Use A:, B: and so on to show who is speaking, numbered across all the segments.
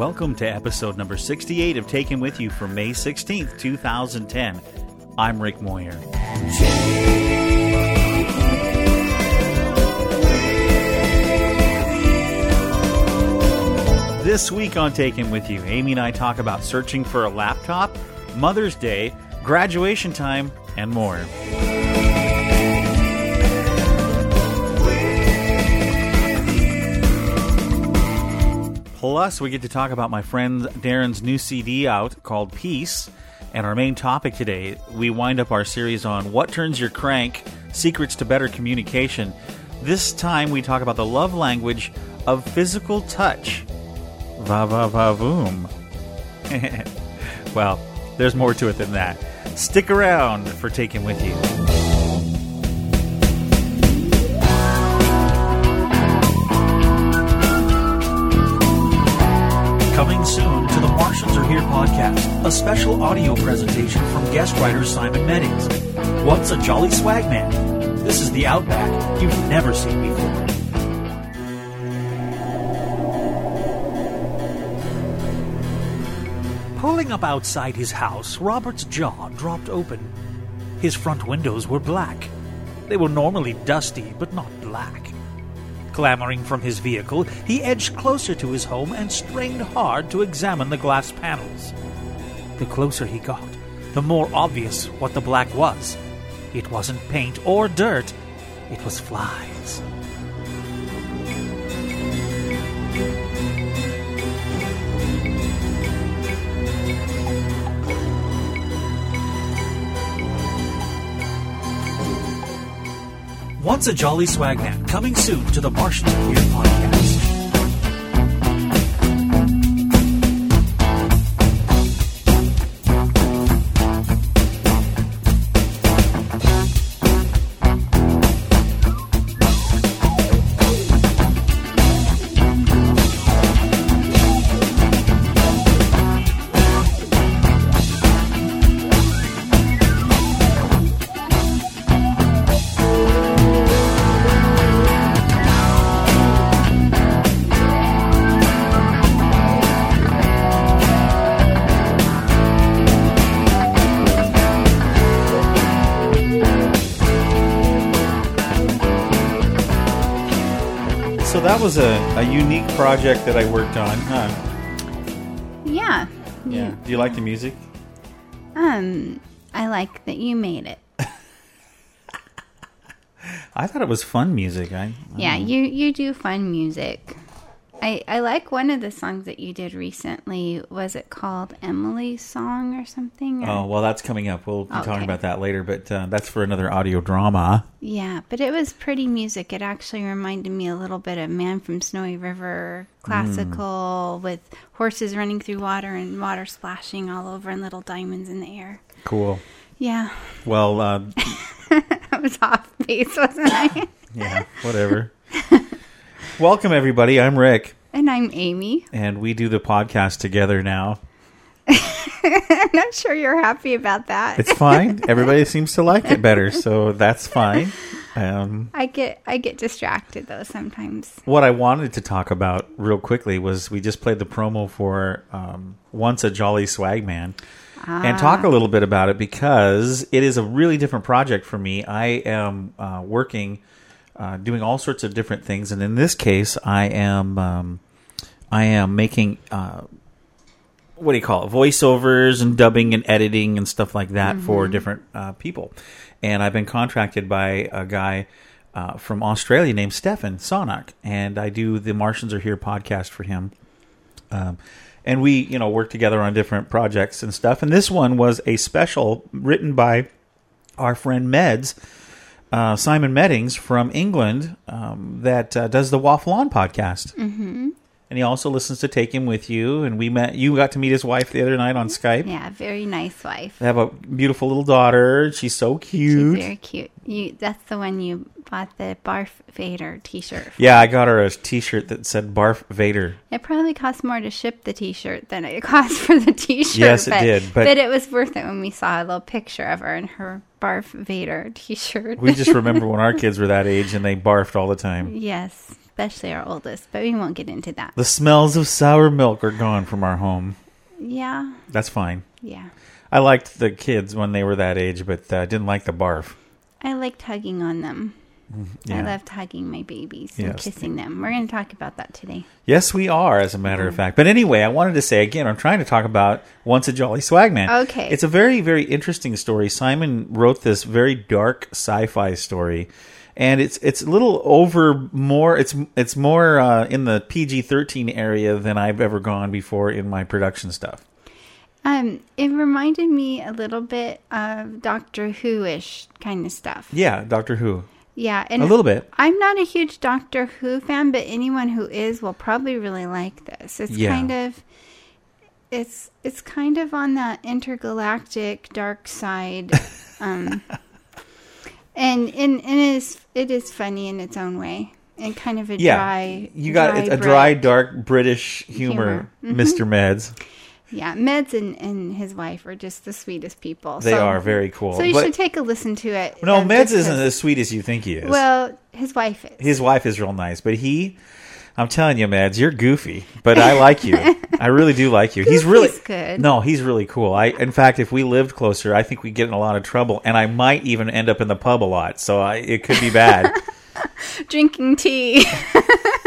A: Welcome to episode number 68 of Take Him With You for May 16th, 2010. I'm Rick Moyer. This week on Take Him With You, Amy and I talk about searching for a laptop, Mother's Day, graduation time, and more. Plus, we get to talk about my friend Darren's new CD out called Peace. And our main topic today, we wind up our series on what turns your crank, secrets to better communication. This time we talk about the love language of physical touch. Va va va voom. well, there's more to it than that. Stick around for Take Him With You. A special audio presentation from guest writer Simon Meddings. What's a jolly Swagman? This is the Outback you've never seen before. Pulling up outside his house, Robert's jaw dropped open. His front windows were black. They were normally dusty, but not black. Clambering from his vehicle, he edged closer to his home and strained hard to examine the glass panels. The closer he got, the more obvious what the black was. It wasn't paint or dirt, it was flies. Once a Jolly Swagman, coming soon to the Martians Are Here podcast. That was a, a unique project that I worked on, huh?
B: Yeah.
A: Yeah. Do you like the music?
B: Um, I like that you made it.
A: I thought it was fun music. I, I
B: Yeah, you you do fun music. I I like one of the songs that you did recently. Was it called Emily's song or something? or-
A: Oh well, that's coming up. We'll be talking about that later, but uh, that's for another audio drama.
B: Yeah, but it was pretty music. It actually reminded me a little bit of Man from Snowy River, classical
A: Hmm.
B: with horses running through water and water splashing all over and little diamonds in the air.
A: Cool.
B: Yeah,
A: Well, uh,
B: I was off base, wasn't I?
A: yeah, whatever. Welcome everybody. I'm Rick,
B: and I'm Amy.
A: and we do the podcast together now.
B: I'm not sure you're happy about that.
A: It's fine. Everybody seems to like it better, so that's fine. Um,
B: I get I get distracted though sometimes.
A: what I wanted to talk about real quickly was we just played the promo for um, Once a Jolly Swag Man. And talk a little bit about it because it is a really different project for me. I am uh, working, uh, doing all sorts of different things, and in this case, I am um, I am making uh, what do you call it? Voiceovers and dubbing and editing and stuff like that for different uh, people. And i've been contracted by a guy uh, from australia named stefan sonak. And i do the martians are here podcast for him. Um, and we you know work together on different projects and stuff. And this one was a special written by our friend meds uh, simon meddings from england um, that uh, does the waffle on podcast mm-hmm. and he also listens to take him with you and we met you got to meet his wife the other night on skype
B: Yeah, very nice wife.
A: they have a beautiful little daughter she's so
B: She's
A: cute
B: very cute. You that's the one you bought the Barf Vader t-shirt.
A: yeah i got her a t-shirt that said barf vader
B: It probably cost more to ship the t-shirt than it cost for the t-shirt.
A: Yes, it did, but-
B: but it was worth it when we saw a little picture of her in her Barf Vader t-shirt.
A: we just remember when our kids were that age and they barfed all the time
B: yes, especially our oldest. But we won't get into that.
A: The smells of sour milk are gone from our home.
B: Yeah,
A: That's fine.
B: yeah.
A: I liked the kids when they were that age, but I uh, didn't like the barf.
B: I liked hugging on them. I
A: Yeah.
B: loved hugging my babies and
A: Yes.
B: kissing them. We're going to talk about that today.
A: Yes, we are, as a matter of fact. But anyway, I wanted to say again, I'm trying to talk about Once a Jolly Swagman.
B: Okay.
A: It's a very, very interesting story. Simon wrote this very dark sci-fi story. And it's it's a little over more it's it's more uh, in the PG thirteen area than I've ever gone before in my production stuff.
B: Um, it reminded me a little bit of Doctor Who ish kind of stuff.
A: Yeah, Doctor Who.
B: Yeah, and
A: A little bit.
B: I'm not a huge Doctor Who fan, but anyone who is will probably really like this. It's
A: Yeah.
B: kind of it's it's kind of on that intergalactic dark side. Um and and, and it is it is funny in its own way. And kind of a
A: Yeah,
B: dry
A: you got
B: dry
A: it's a dry, dark British humor,
B: Humor.
A: Mr. Meds.
B: Yeah, Meds and, and his wife are just the sweetest people.
A: They
B: so,
A: are very cool.
B: So you
A: But-
B: should take a listen to it.
A: No,
B: um,
A: Meds isn't as sweet as you think he is.
B: Well, his wife is.
A: His wife is real nice, but he, I'm telling you, Mads, you're goofy, but I like you. I really do like you. he's really
B: good.
A: No, he's really cool. I, in fact, if we lived closer, I think we'd get in a lot of trouble, and I might even end up in the pub a lot. So I, it could be bad.
B: drinking tea.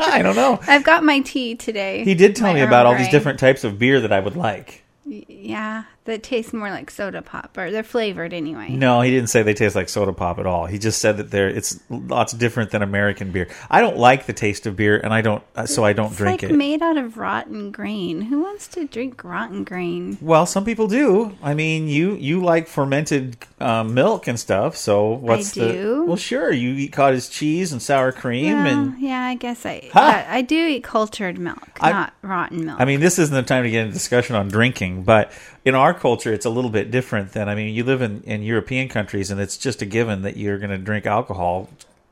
A: I don't know.
B: I've got my tea today.
A: He did tell
B: My
A: me about all these different types of beer that I would like.
B: Yeah, that taste more like soda pop, or they're flavored anyway.
A: No, he didn't say they taste like soda pop at all. He just said that they're it's lots different than American beer. I don't like the taste of beer, and I don't, uh, so I don't
B: it's
A: drink
B: like
A: it.
B: made out of rotten grain. Who wants to drink rotten grain?
A: Well, some people do. I mean, you you like fermented um, milk and stuff. So what's the?
B: do.
A: Well, sure. You eat cottage cheese and sour cream,
B: Well,
A: and
B: yeah, I guess I. But I do eat cultured milk,
A: I-
B: not rotten milk.
A: I mean, this isn't the time to get into discussion on drinking, but in our culture, it's a little bit different. Than I mean, you live in in European countries, and it's just a given that you're going to drink alcohol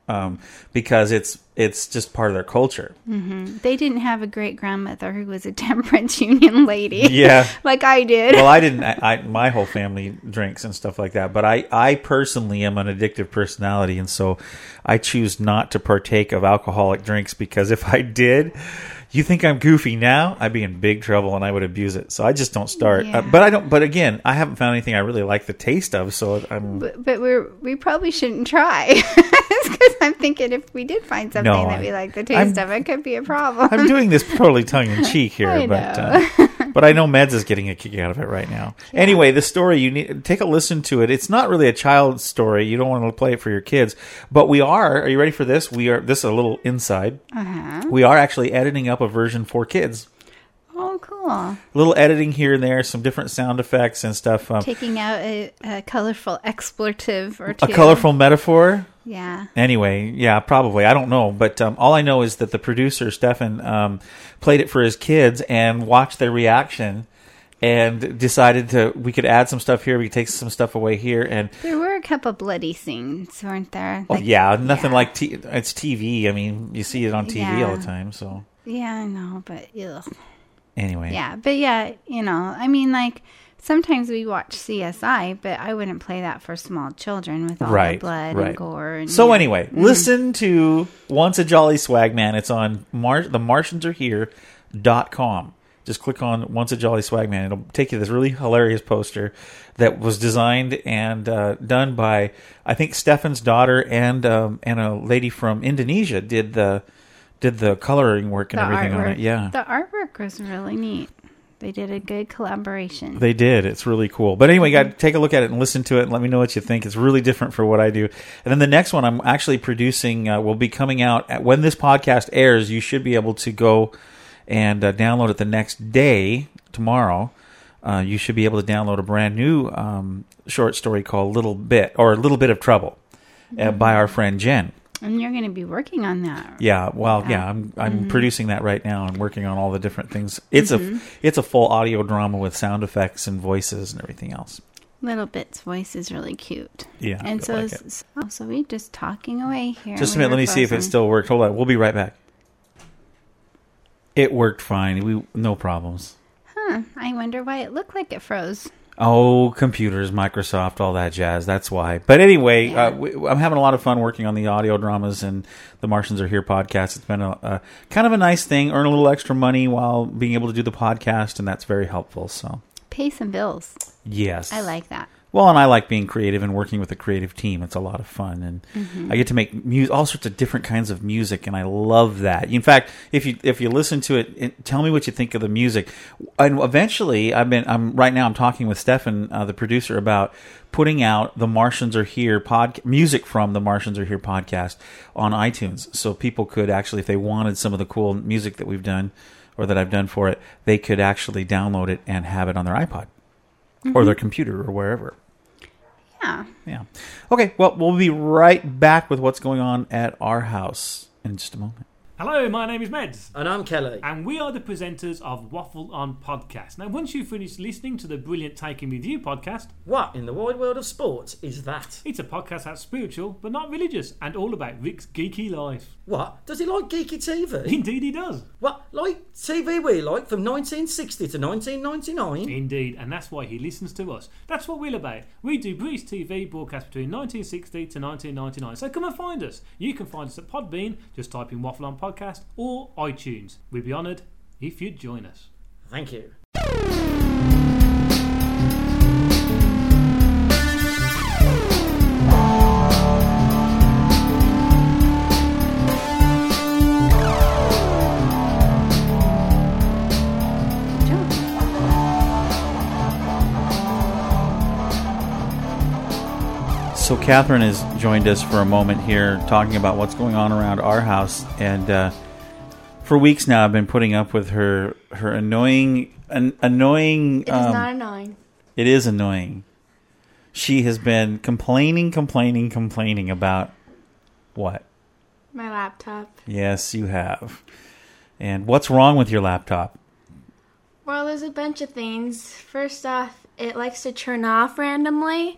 A: um, because it's it's just part of their culture.
B: they didn't have a great grandmother who was a temperance union lady.
A: Yeah.
B: like I did.
A: well, I didn't. I, I my whole family drinks and stuff like that, but I I personally am an addictive personality, and so I choose not to partake of alcoholic drinks because if I did. You think I'm goofy now? I'd be in big trouble and I would abuse it. So I just don't start. Uh, but I don't. But again, I haven't found anything I really like the taste of. So I'm.
B: but, but we're we probably shouldn't try because I'm thinking if we did find something
A: No,
B: that we like the
A: I'm-
B: taste of, it could be a problem.
A: I'm doing this totally tongue in cheek here, but uh, but I know Meds is getting a kick out of it right now. Anyway, the story you need take a listen to it. It's not really a child's story. You don't want to play it for your kids, but we are. Are you ready for this? We are. This is a little inside.
B: uh-huh.
A: We are actually editing up a version for kids.
B: Oh, cool!
A: A little editing here and there, some different sound effects and stuff. Um,
B: Taking out a, a colorful expletive or two.
A: a colorful metaphor.
B: Yeah.
A: Anyway, yeah, probably. I don't know, but um, all I know is that the producer Stefan um, played it for his kids and watched their reaction, and decided to we could add some stuff here, we could take some stuff away here, and
B: There were a couple bloody scenes, weren't there?
A: well,
B: Like-
A: yeah, nothing
B: yeah.
A: like t- it's TV. I mean, you see it on TV all the time. So
B: Yeah, I know, but ugh.
A: Anyway,
B: Yeah, but yeah, you know, I mean, like sometimes we watch CSI, but I wouldn't play that for small children with all
A: Right,
B: the blood
A: right.
B: and gore. And,
A: So anyway, listen to Once a Jolly Swag Man. It's on Mar- the Martians are here dot com. Just click on Once a Jolly Swag Man. It'll take you to this really hilarious poster that was designed and uh, done by I think Stefan's daughter and um, and a lady from Indonesia did the did the coloring work and
B: the
A: everything
B: artwork,
A: on it. Yeah.
B: the artwork was really neat. They did a good collaboration.
A: They did. It's really cool. But anyway, got to take a look at it and listen to it and let me know what you think. It's really different for what I do. And then the next one I'm actually producing uh, will be coming out at, when this podcast airs. You should be able to go and uh, download it the next day, tomorrow. Uh, you should be able to download a brand new um, short story called "Little Bit" or "A Little Bit of Trouble" uh, by our friend Jen.
B: And you're going to be working on that.
A: Yeah, well, yeah, I'm I'm mm-hmm. producing that right now and working on all the different things. It's a mm-hmm. it's a full audio drama with sound effects and voices and everything else.
B: Little Bit's voice is really cute.
A: Yeah,
B: and so,
A: like
B: is,
A: it.
B: Oh, so, we just talking away here.
A: Just a minute, let me see if it still worked. Hold on, we'll be right back. It worked fine. We no problems.
B: Huh, I wonder why it looked like it froze.
A: Oh, computers, Microsoft, all that jazz. That's why. But anyway,
B: Yeah.
A: uh, we, I'm having a lot of fun working on the audio dramas and the Martians are here podcast. It's been a, a kind of a nice thing. Earn a little extra money while being able to do the podcast, and that's very helpful. So
B: Pay some bills.
A: yes,
B: I like that.
A: Well, and I like being creative and working with a creative team. It's a lot of fun, and
B: Mm-hmm.
A: I get to make mu- all sorts of different kinds of music, and I love that. In fact, if you if you listen to it, it tell me what you think of the music. And eventually, I've been I'm right now I'm talking with Stefan, uh, the producer, about putting out the Martians Are Here pod music from the Martians Are Here podcast on iTunes, so people could actually, if they wanted some of the cool music that we've done or that I've done for it, they could actually download it and have it on their iPod or their mm-hmm. computer or wherever.
B: Yeah.
A: Yeah. Okay. Well, we'll be right back with what's going on at our house in just a moment.
C: Hello, my name is Meds.
D: And I'm Kelly.
C: And we are the presenters of Waffle on Podcast. Now, once you've finished listening to the brilliant Taking With You podcast,
D: What in the wide world of sports is that?
C: it's a podcast that's spiritual but not religious and all about Rick's geeky life.
D: What? Does he like geeky TV?
C: Indeed, he does.
D: what? Like TV we like from 1960 to 1999?
C: Indeed, and that's why he listens to us. That's what we're about. We do British TV broadcast between 1960 to 1999. So come and find us. You can find us at Podbean, just type in Waffle on Podcast, or iTunes. We'd be honoured if you'd join us.
D: Thank you.
A: So, Catherine has joined us for a moment here talking about what's going on around our house. And uh, for weeks now, I've been putting up with her her annoying, an, annoying.
E: It is
A: um,
E: not annoying.
A: It is annoying. She has been complaining, complaining, complaining about what?
E: My laptop.
A: Yes, you have. And what's wrong with your laptop?
E: Well, there's a bunch of things. First off, it likes to turn off randomly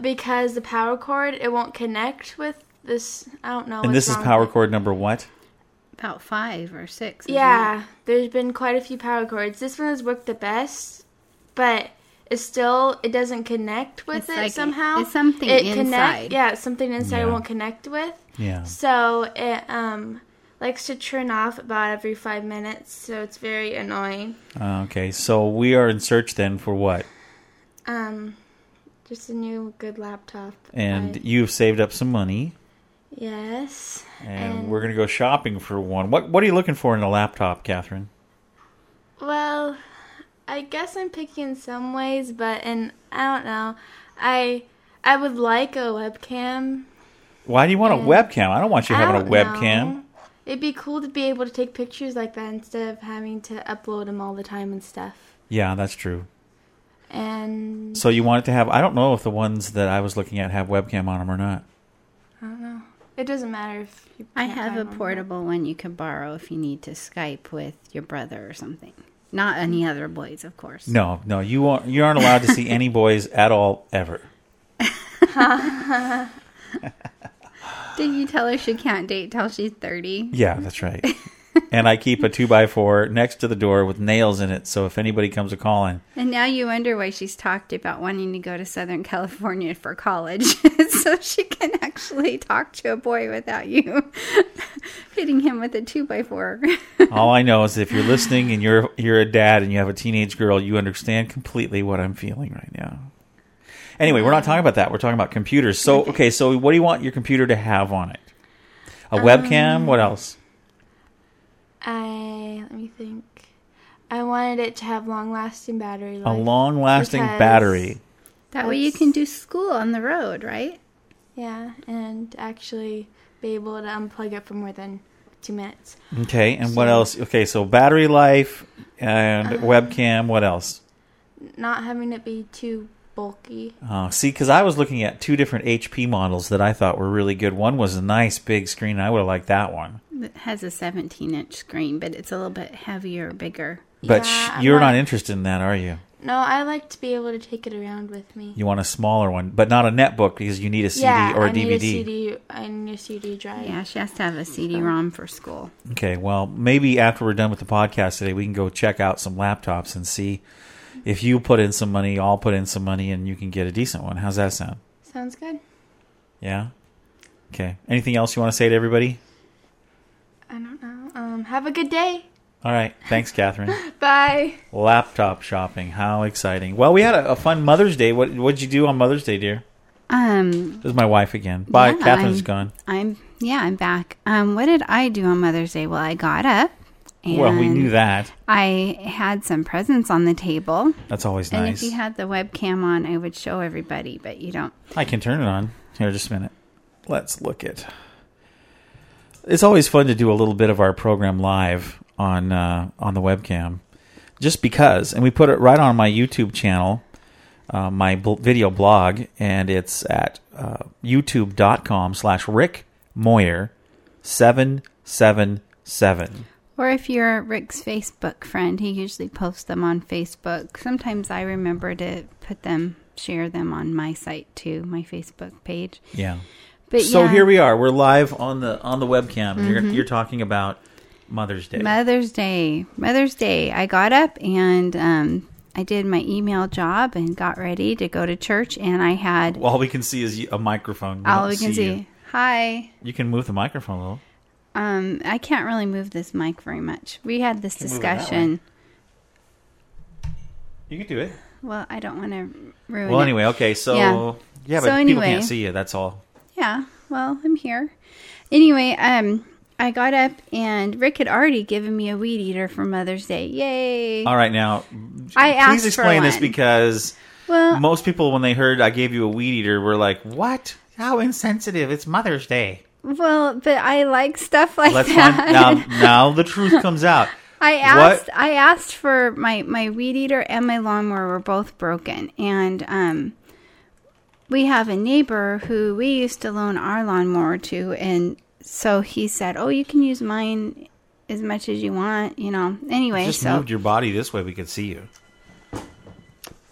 E: because the power cord it won't connect with this. I don't know.
A: and this is power cord number what?
B: About five or six. isn't
E: Yeah, there's been quite a few power cords. This one has worked the best, but it still it doesn't connect with
B: It's
E: it
B: like-
E: somehow.
B: it's something
E: it
B: inside.
E: yeah, something inside
A: Yeah.
E: it won't connect with.
A: Yeah.
E: So it um likes to turn off about every five minutes. So it's very annoying.
A: Uh, okay, so we are in search then for what?
E: Um, just a new good laptop.
A: And
E: I-
A: you've saved up some money,
E: yes.
A: and,
E: And-
A: we're going to go shopping for one. What What are you looking for in a laptop, Catherine?
E: Well, I guess I'm picky in some ways, but and I don't know. I I would like a webcam.
A: Why do you want a webcam? I don't want you having a webcam.
E: know. It'd be cool to be able to take pictures like that instead of having to upload them all the time and stuff.
A: Yeah, that's true.
E: And
A: So you want it to have? I don't know if the ones that I was looking at have webcam on them or not.
E: I don't know. It doesn't matter if you.
B: I have a
E: one,
B: portable one you can borrow if you need to Skype with your brother or something. Not any other boys, of course.
A: No, no, you aren't. You aren't allowed to see any boys at all ever.
B: Did you tell her she can't date till she's 30?
A: Yeah, that's right. and I keep a two by four next to the door with nails in it, so if anybody comes a calling,
B: And now you wonder why she's talked about wanting to go to Southern California for college. so she can actually talk to a boy without you hitting him with a two by four.
A: all I know is if you're listening and you're you're a dad and you have a teenage girl, you understand completely what I'm feeling right now. Anyway, we're not um, talking about that. We're talking about computers. So, okay, so what do you want your computer to have on it? A um, webcam? What else?
E: I let me think. I wanted it to have long lasting battery
A: A long-lasting battery.
B: that way you can do school on the road, right?
E: Yeah, and actually be able to unplug it for more than two minutes.
A: Okay, and what else? Okay, so battery life and
E: Uh-huh.
A: webcam. What else?
E: Not having it be too bulky.
A: Uh, see, because I was looking at two different HP models that I thought were really good. One was a nice big screen. I would have liked that one.
B: It has a 17 inch screen, but it's a little bit heavier, bigger.
A: But
E: Yeah,
A: sh- you're not
E: not-
A: interested in that, are you?
E: No, I like to be able to take it around with me.
A: You want a smaller one, but not a netbook because you need a CD
E: yeah,
A: or a
E: I
A: DVD.
E: need a CD. I need a CD drive.
B: Yeah, she has to have a CD ROM for school.
A: Okay, well, maybe after we're done with the podcast today, we can go check out some laptops and see if you put in some money, I'll put in some money, and you can get a decent one. How's that sound?
E: Sounds good.
A: Yeah. Okay. Anything else you want to say to everybody?
E: I don't know. Um, have a good day.
A: All right. Thanks, Catherine.
E: Bye.
A: Laptop shopping. How exciting. Well, we had a, a fun Mother's Day. What What'd you do on Mother's Day, dear?
B: Um,
A: This is my wife again. Bye.
B: Yeah,
A: Catherine's
B: I'm-
A: gone.
B: I'm yeah, I'm back. Um, what did I do on Mother's Day? Well, I got up. And
A: Well, we knew that.
B: I had some presents on the table,
A: That's always nice.
B: and if you had the webcam on, I would show everybody, but you don't.
A: I can turn it on. Here, just a minute. Let's look at. It's always fun to do a little bit of our program live on uh, on the webcam, just because. And we put it right on my YouTube channel, uh, my bl- video blog, and it's at uh, youtube.com slash Rick Moyer seven seven seven.
B: Or if you're Rick's Facebook friend, he usually posts them on Facebook. Sometimes I remember to put them, share them on my site too, my Facebook page.
A: Yeah.
B: But
A: so
B: yeah, Mm-hmm.
A: here we are. We're live on the on the webcam. You're, you're talking about Mother's Day.
B: Mother's Day. Mother's Day. I got up and um, I did my email job and got ready to go to church, and I had
A: All we can see is a microphone. We
B: all we can
A: you.
B: see. Hi.
A: You can move the microphone a little.
B: Um, I can't really move this mic very much. We had this
A: Can move it that
B: discussion.
A: You can do it.
B: Well, I don't want to ruin
A: Well,
B: it.
A: anyway, okay. So
B: Yeah.
A: yeah, but
B: So
A: people can't see you. That's all.
B: Yeah, well, I'm here. Anyway, um, I got up and Rick had already given me a weed eater for Mother's Day. Yay!
A: All right, now
B: I
A: please explain this because
B: well,
A: most people, when they heard I gave you a weed eater, were like, "What? How insensitive! It's Mother's Day."
B: well, but I like stuff like
A: Let's
B: that.
A: find now. Now the truth comes out.
B: I
A: What-
B: asked. I asked for my my weed eater and my lawnmower were both broken, and um, we have a neighbor who we used to loan our lawnmower to, and so he said, "Oh, you can use mine as much as you want," you know. Anyway,
A: Just
B: so
A: moved your body this way, we could see you.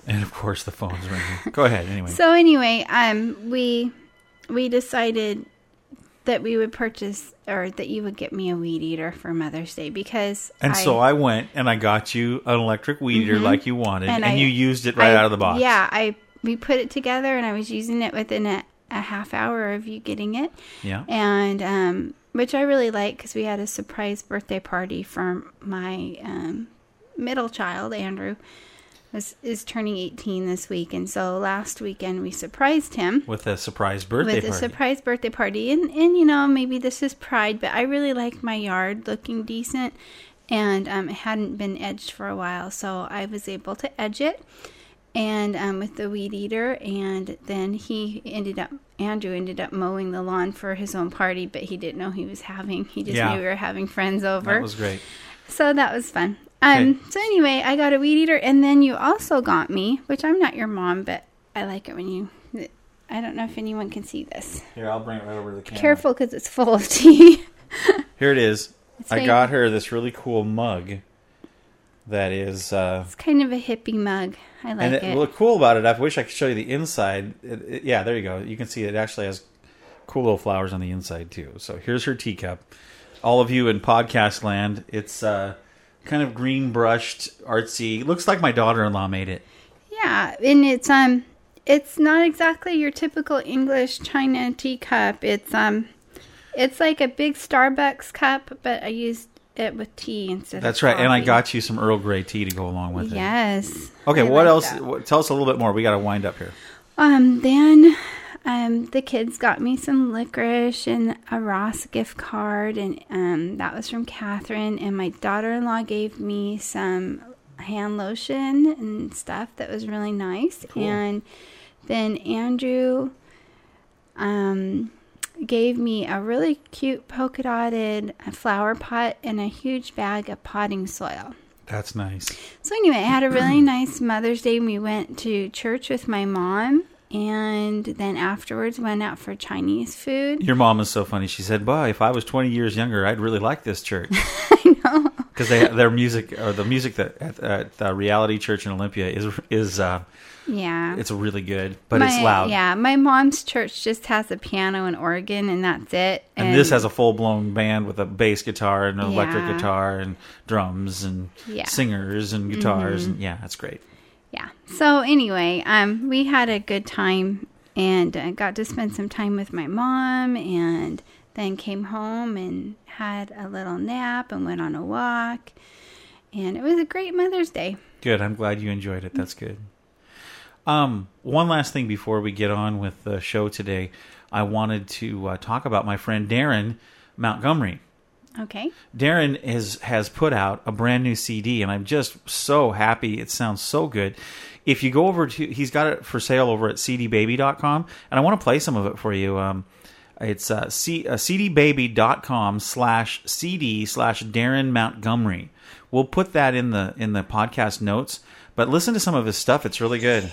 A: And of course, the phone's ringing. Go ahead. Anyway,
B: so anyway, um, we we decided that we would purchase or that you would get me a weed eater for Mother's Day because
A: and so I went and I got you an electric weed eater like you wanted, and,
B: Mm-hmm. And I-
A: you used it right
B: I-
A: out of the box.
B: Yeah, I we put it together and I was using it within a, a half hour of you getting it,
A: Yeah.
B: and um, which I really like because we had a surprise birthday party for my um, middle child Andrew. Was, is turning 18 this week, and so last weekend we surprised him
A: With a surprise birthday
B: with a
A: party.
B: surprise birthday party. And, and you know, maybe this is pride, but I really like my yard looking decent. And um, it hadn't been edged for a while, so I was able to edge it. And um, with the weed eater, and then he ended up, Andrew ended up mowing the lawn for his own party, but he didn't know he was having, he just
A: Yeah.
B: knew we were having friends over.
A: that was great.
B: So that was fun. Um,
A: Okay.
B: So anyway, I got a weed eater, and then you also got me, which I'm not your mom, but I like it when you. I don't know if anyone can see this.
A: Here, I'll bring it right over to the camera.
B: Careful, because it's full of tea.
A: Here it is.
B: It's
A: I
B: very-
A: got her this really cool mug. That is, uh,
B: It's kind of a hippie mug. I like
A: and
B: it.
A: it, what's cool about it, I wish I could show you the inside. It, it- yeah, there you go. You can see it actually has cool little flowers on the inside too. So here's her teacup. All of you in podcast land, it's uh, kind of green brushed, artsy. Looks like my daughter-in-law made it.
B: yeah, and it's um, it's not exactly your typical English China teacup. It's um, it's like a big Starbucks cup, but I used it with tea instead.
A: That's right. And I got you some Earl Grey tea to go along with it.
B: Yes.
A: Okay,
B: I
A: what
B: like
A: else?
B: that.
A: Tell us a little bit more. We got to wind up here.
B: Um, then um, the kids got me some licorice and a Ross gift card, and um, that was from Catherine. And my daughter in law gave me some hand lotion and stuff that was really nice.
A: Cool.
B: And then Andrew um, gave me a really cute polka dotted flower pot and a huge bag of potting soil.
A: That's nice.
B: So anyway, I had a really nice Mother's Day. We went to church with my mom, and then afterwards went out for Chinese food.
A: Your mom is so funny. She said, "Boy, if I was 20 years younger, I'd really like this church." I know because their music or the music that at, at the Reality Church in Olympia is is uh,
B: Yeah,
A: it's really good, but
B: my,
A: it's loud.
B: Yeah, my mom's church just has a piano and organ, and that's it.
A: And, this has a full blown band with a bass guitar and an electric guitar and drums and
B: Yeah. Mm-hmm.
A: singers and guitars and yeah, that's great.
B: yeah. So anyway, um, we had a good time and uh, got to spend some time with my mom, and then came home and had a little nap and went on a walk, and it was a great Mother's Day.
A: Good. I'm glad you enjoyed it. That's good. Um, one last thing before we get on with the show today, I wanted to uh, talk about my friend Darren Montgomery.
B: Okay.
A: Darren is has put out a brand new CD, and I'm just so happy. It sounds so good. If you go over to, he's got it for sale over at cdbaby.com, and I want to play some of it for you. Um, it's uh, C, uh, cdbaby.com slash cd slash Darren Montgomery. We'll put that in the in the podcast notes. But listen to some of his stuff; it's really good.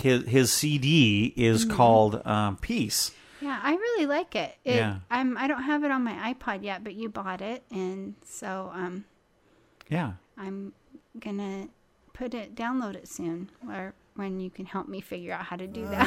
F: his his
A: CD is called um, Peace.
B: Yeah, I really like it. it
A: Yeah.
B: I'm. I don't have it on my iPod yet, but you bought it, and so um,
A: Yeah.
B: I'm gonna put it, download it soon, or when you can help me figure out how to do that.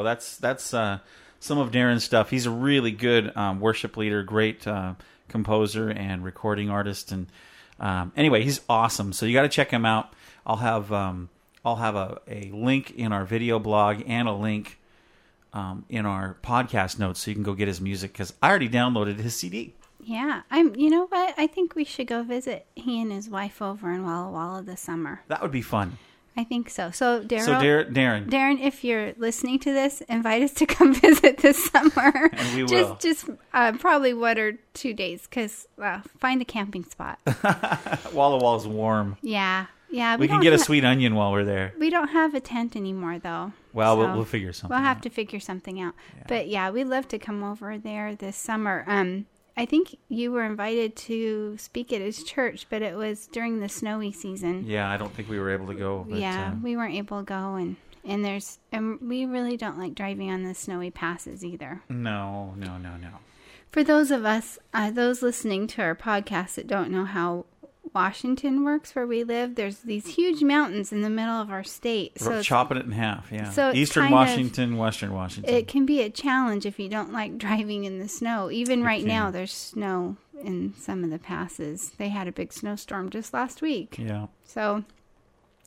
A: Go. That's that's uh, some of Darren's stuff. He's a really good um, worship leader, great uh, composer and recording artist, and um, anyway, he's awesome. So you got to check him out. I'll have um, I'll have a, a link in our video blog and a link um, in our podcast notes, so you can go get his music because I already downloaded his CD.
B: Yeah, I'm. You know what? I think we should go visit he and his wife over in Walla Walla this summer.
A: That would be fun.
B: I think so. So, Daryl,
A: So Dar- Darren,
B: Darren, if you're listening to this, invite us to come visit this summer.
A: And we will.
B: Just, just uh, probably one or two days, because uh, find a camping spot.
A: Walla Walla's warm.
B: yeah, yeah.
A: We can
B: don't
A: get a
B: ha-
A: sweet onion while we're there.
B: We don't have a tent anymore, though.
A: Well, we'll, we'll figure something.
B: We'll have
A: out.
B: to figure something out. But yeah, we'd love to come over there this summer. Um, I think you were invited to speak at his church, but it was during the snowy season.
A: Yeah, I don't think we were able to go. But,
B: yeah,
A: uh,
B: we weren't able to go, and and there's and we really don't like driving on the snowy passes either.
A: no, no, no, no.
B: For those of us, uh, those listening to our podcast that don't know how Washington works, where we live, there's these huge mountains in the middle of our state. So
A: chopping it in half. Yeah.
B: so
A: Eastern
B: kind of-
A: Washington, Western Washington.
B: it can be a challenge if you don't like driving in the snow. Even right now, there's snow in some of the passes. They had a big snowstorm just last week.
A: yeah.
B: So,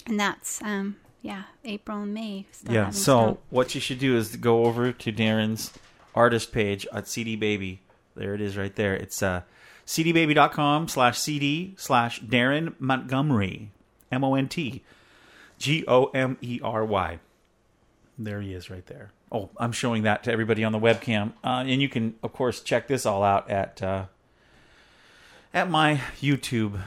B: and that's um yeah, April and May.
A: Yeah. So
B: snow.
A: what you should do is go over to Darren's artist page at CD Baby. There it is, right there. It's uh, cdbaby.com slash cd slash Darren Montgomery, M O N T G O M E R Y. There he is, right there. Oh, I'm showing that to everybody on the webcam, uh, and you can, of course, check this all out at uh, at my YouTube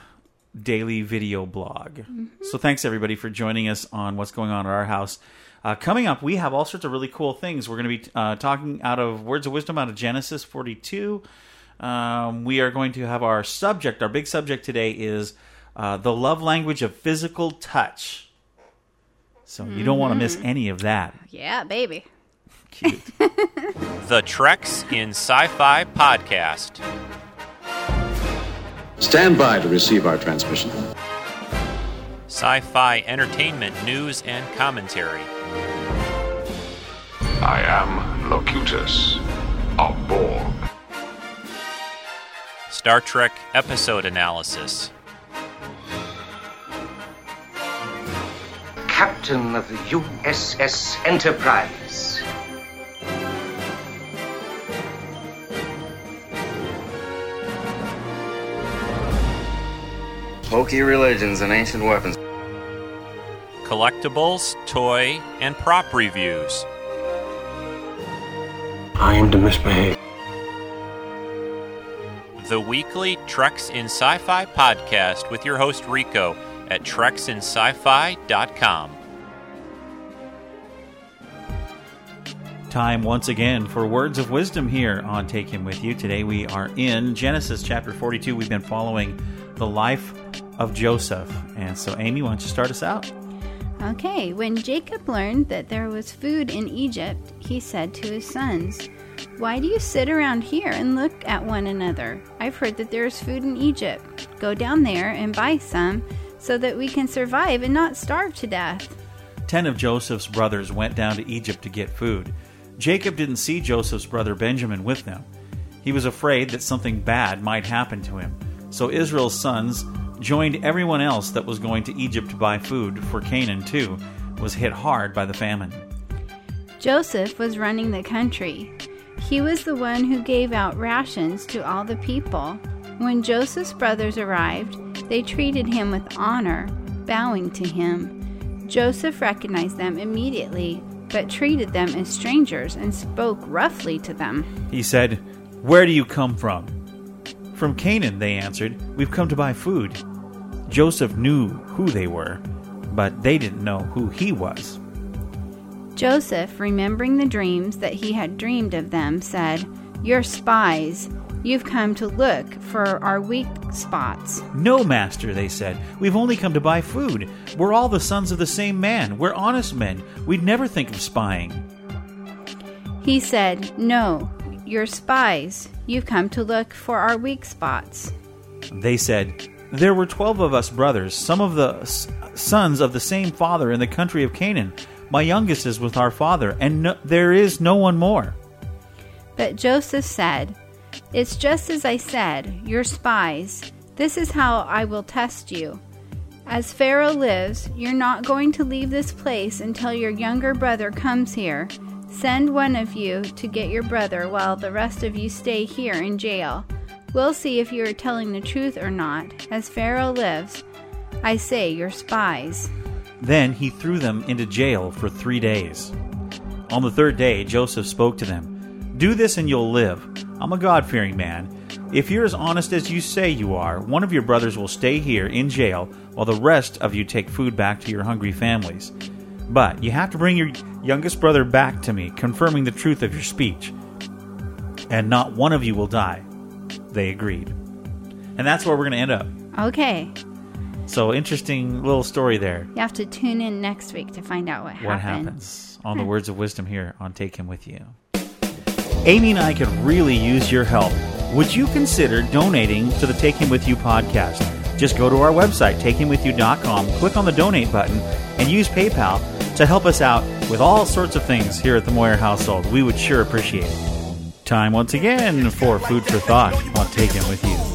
A: daily video blog. So thanks everybody for joining us on what's going on at our house. Uh, coming up, we have all sorts of really cool things. We're going to be uh, talking out of words of wisdom out of Genesis 42. Um, we are going to have our subject. Our big subject today is uh, the love language of physical touch. So you don't want to miss any of that.
B: yeah, baby.
A: Cute.
G: The Treks in Sci Fi Podcast.
H: Stand by to receive our transmission.
G: Sci fi entertainment news and commentary.
I: I am Locutus of Borg.
G: Star Trek episode analysis.
J: Captain of the USS Enterprise.
K: Hokey religions and ancient weapons.
G: Collectibles, toy, and prop reviews.
I: I am to misbehave.
G: The weekly Treks in Sci Fi podcast with your host Rico at treksinsci-fi.com.
A: Time once again for words of wisdom here on Take Him With You. Today we are in Genesis chapter 42. We've been following the life of Joseph. And so, Amy, why don't you start us out?
B: Okay, when Jacob learned that there was food in Egypt, he said to his sons, Why do you sit around here and look at one another? I've heard that there is food in Egypt. Go down there and buy some so that we can survive and not starve to death.
A: Ten of Joseph's brothers went down to Egypt to get food. Jacob didn't see Joseph's brother Benjamin with them. He was afraid that something bad might happen to him. So Israel's sons joined everyone else that was going to Egypt to buy food, for Canaan, too, was hit hard by the famine.
B: Joseph was running the country. He was the one who gave out rations to all the people. When Joseph's brothers arrived, they treated him with honor, bowing to him. Joseph recognized them immediately, but treated them as strangers and spoke roughly to them.
A: He said, Where do you come from? From Canaan, they answered. We've come to buy food. Joseph knew who they were, but they didn't know who he was.
B: Joseph, remembering the dreams that he had dreamed of them, said, You're spies. You've come to look for our weak spots.
A: No, master, they said. We've only come to buy food. We're all the sons of the same man. We're honest men. We'd never think of spying.
B: He said, No, you're spies. You've come to look for our weak spots.
A: They said, There were twelve of us brothers, some of the s- sons of the same father in the country of Canaan. My youngest is with our father, and no, there is no one more.
B: But Joseph said, It's just as I said, you're spies. This is how I will test you. As Pharaoh lives, you're not going to leave this place until your younger brother comes here. Send one of you to get your brother while the rest of you stay here in jail. We'll see if you are telling the truth or not. As Pharaoh lives, I say you're spies.
A: Then he threw them into jail for three days. On the third day, Joseph spoke to them Do this and you'll live. I'm a God fearing man. If you're as honest as you say you are, one of your brothers will stay here in jail while the rest of you take food back to your hungry families. But you have to bring your youngest brother back to me, confirming the truth of your speech. And not one of you will die. They agreed. And that's where we're going to end up.
B: Okay,
A: So, interesting little story there.
B: you have to tune in next week to find out what,
A: what
B: happened.
A: happens on the words of wisdom here on Take Him With You. Amy and I could really use your help. Would you consider donating to the Take Him With You podcast? Just go to our website, takehimwithyou.com, click on the donate button, and use PayPal to help us out with all sorts of things here at the Moyer household. We would sure appreciate it. Time once again for Food for Thought on Take Him With You.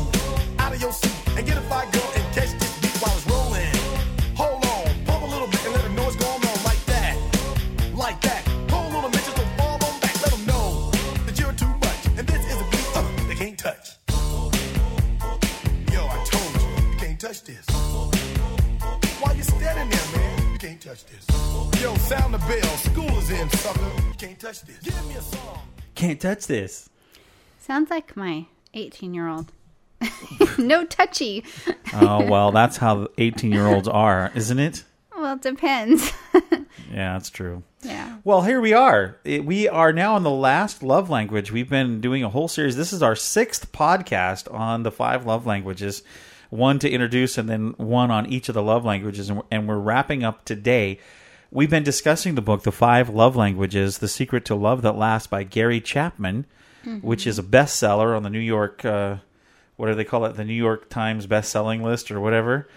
F: Can't touch this.
B: Sounds like my 18 year old. no touchy.
A: Oh, well, that's how 18 year olds are, isn't it?
B: Well, it depends.
A: Yeah, that's true.
B: yeah.
A: Well, here we are. We are now on the last love language. We've been doing a whole series. This is our sixth podcast on the five love languages, one to introduce and then one on each of the love languages. And we're wrapping up today. We've been discussing the book, The Five Love Languages The Secret to Love That Lasts by Gary Chapman, which is a bestseller on the New York, uh, what do they call it? The New York Times best-selling list or whatever.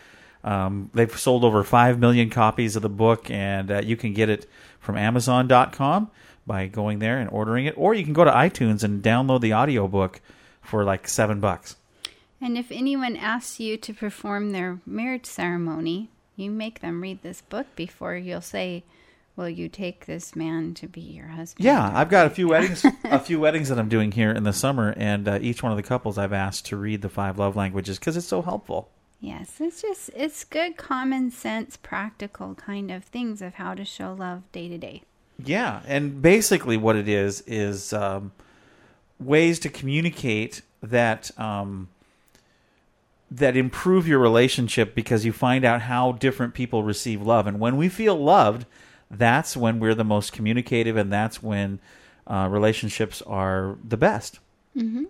A: Um, they've sold over 5 million copies of the book, and uh, you can get it from Amazon.com by going there and ordering it, or you can go to iTunes and download the audiobook for like seven bucks.
B: And if anyone asks you to perform their marriage ceremony, you make them read this book before you'll say, "Will you take this man to be your husband?"
A: Yeah, I've got a few weddings, a few weddings that I'm doing here in the summer, and uh, each one of the couples I've asked to read the five love languages because it's so helpful.
B: Yes, it's just it's good common sense, practical kind of things of how to show love day to day.
A: Yeah, and basically what it is is um, ways to communicate that um, that improve your relationship because you find out how different people receive love, and when we feel loved, that's when we're the most communicative, and that's when uh, relationships are the best.
B: Mm-hmm.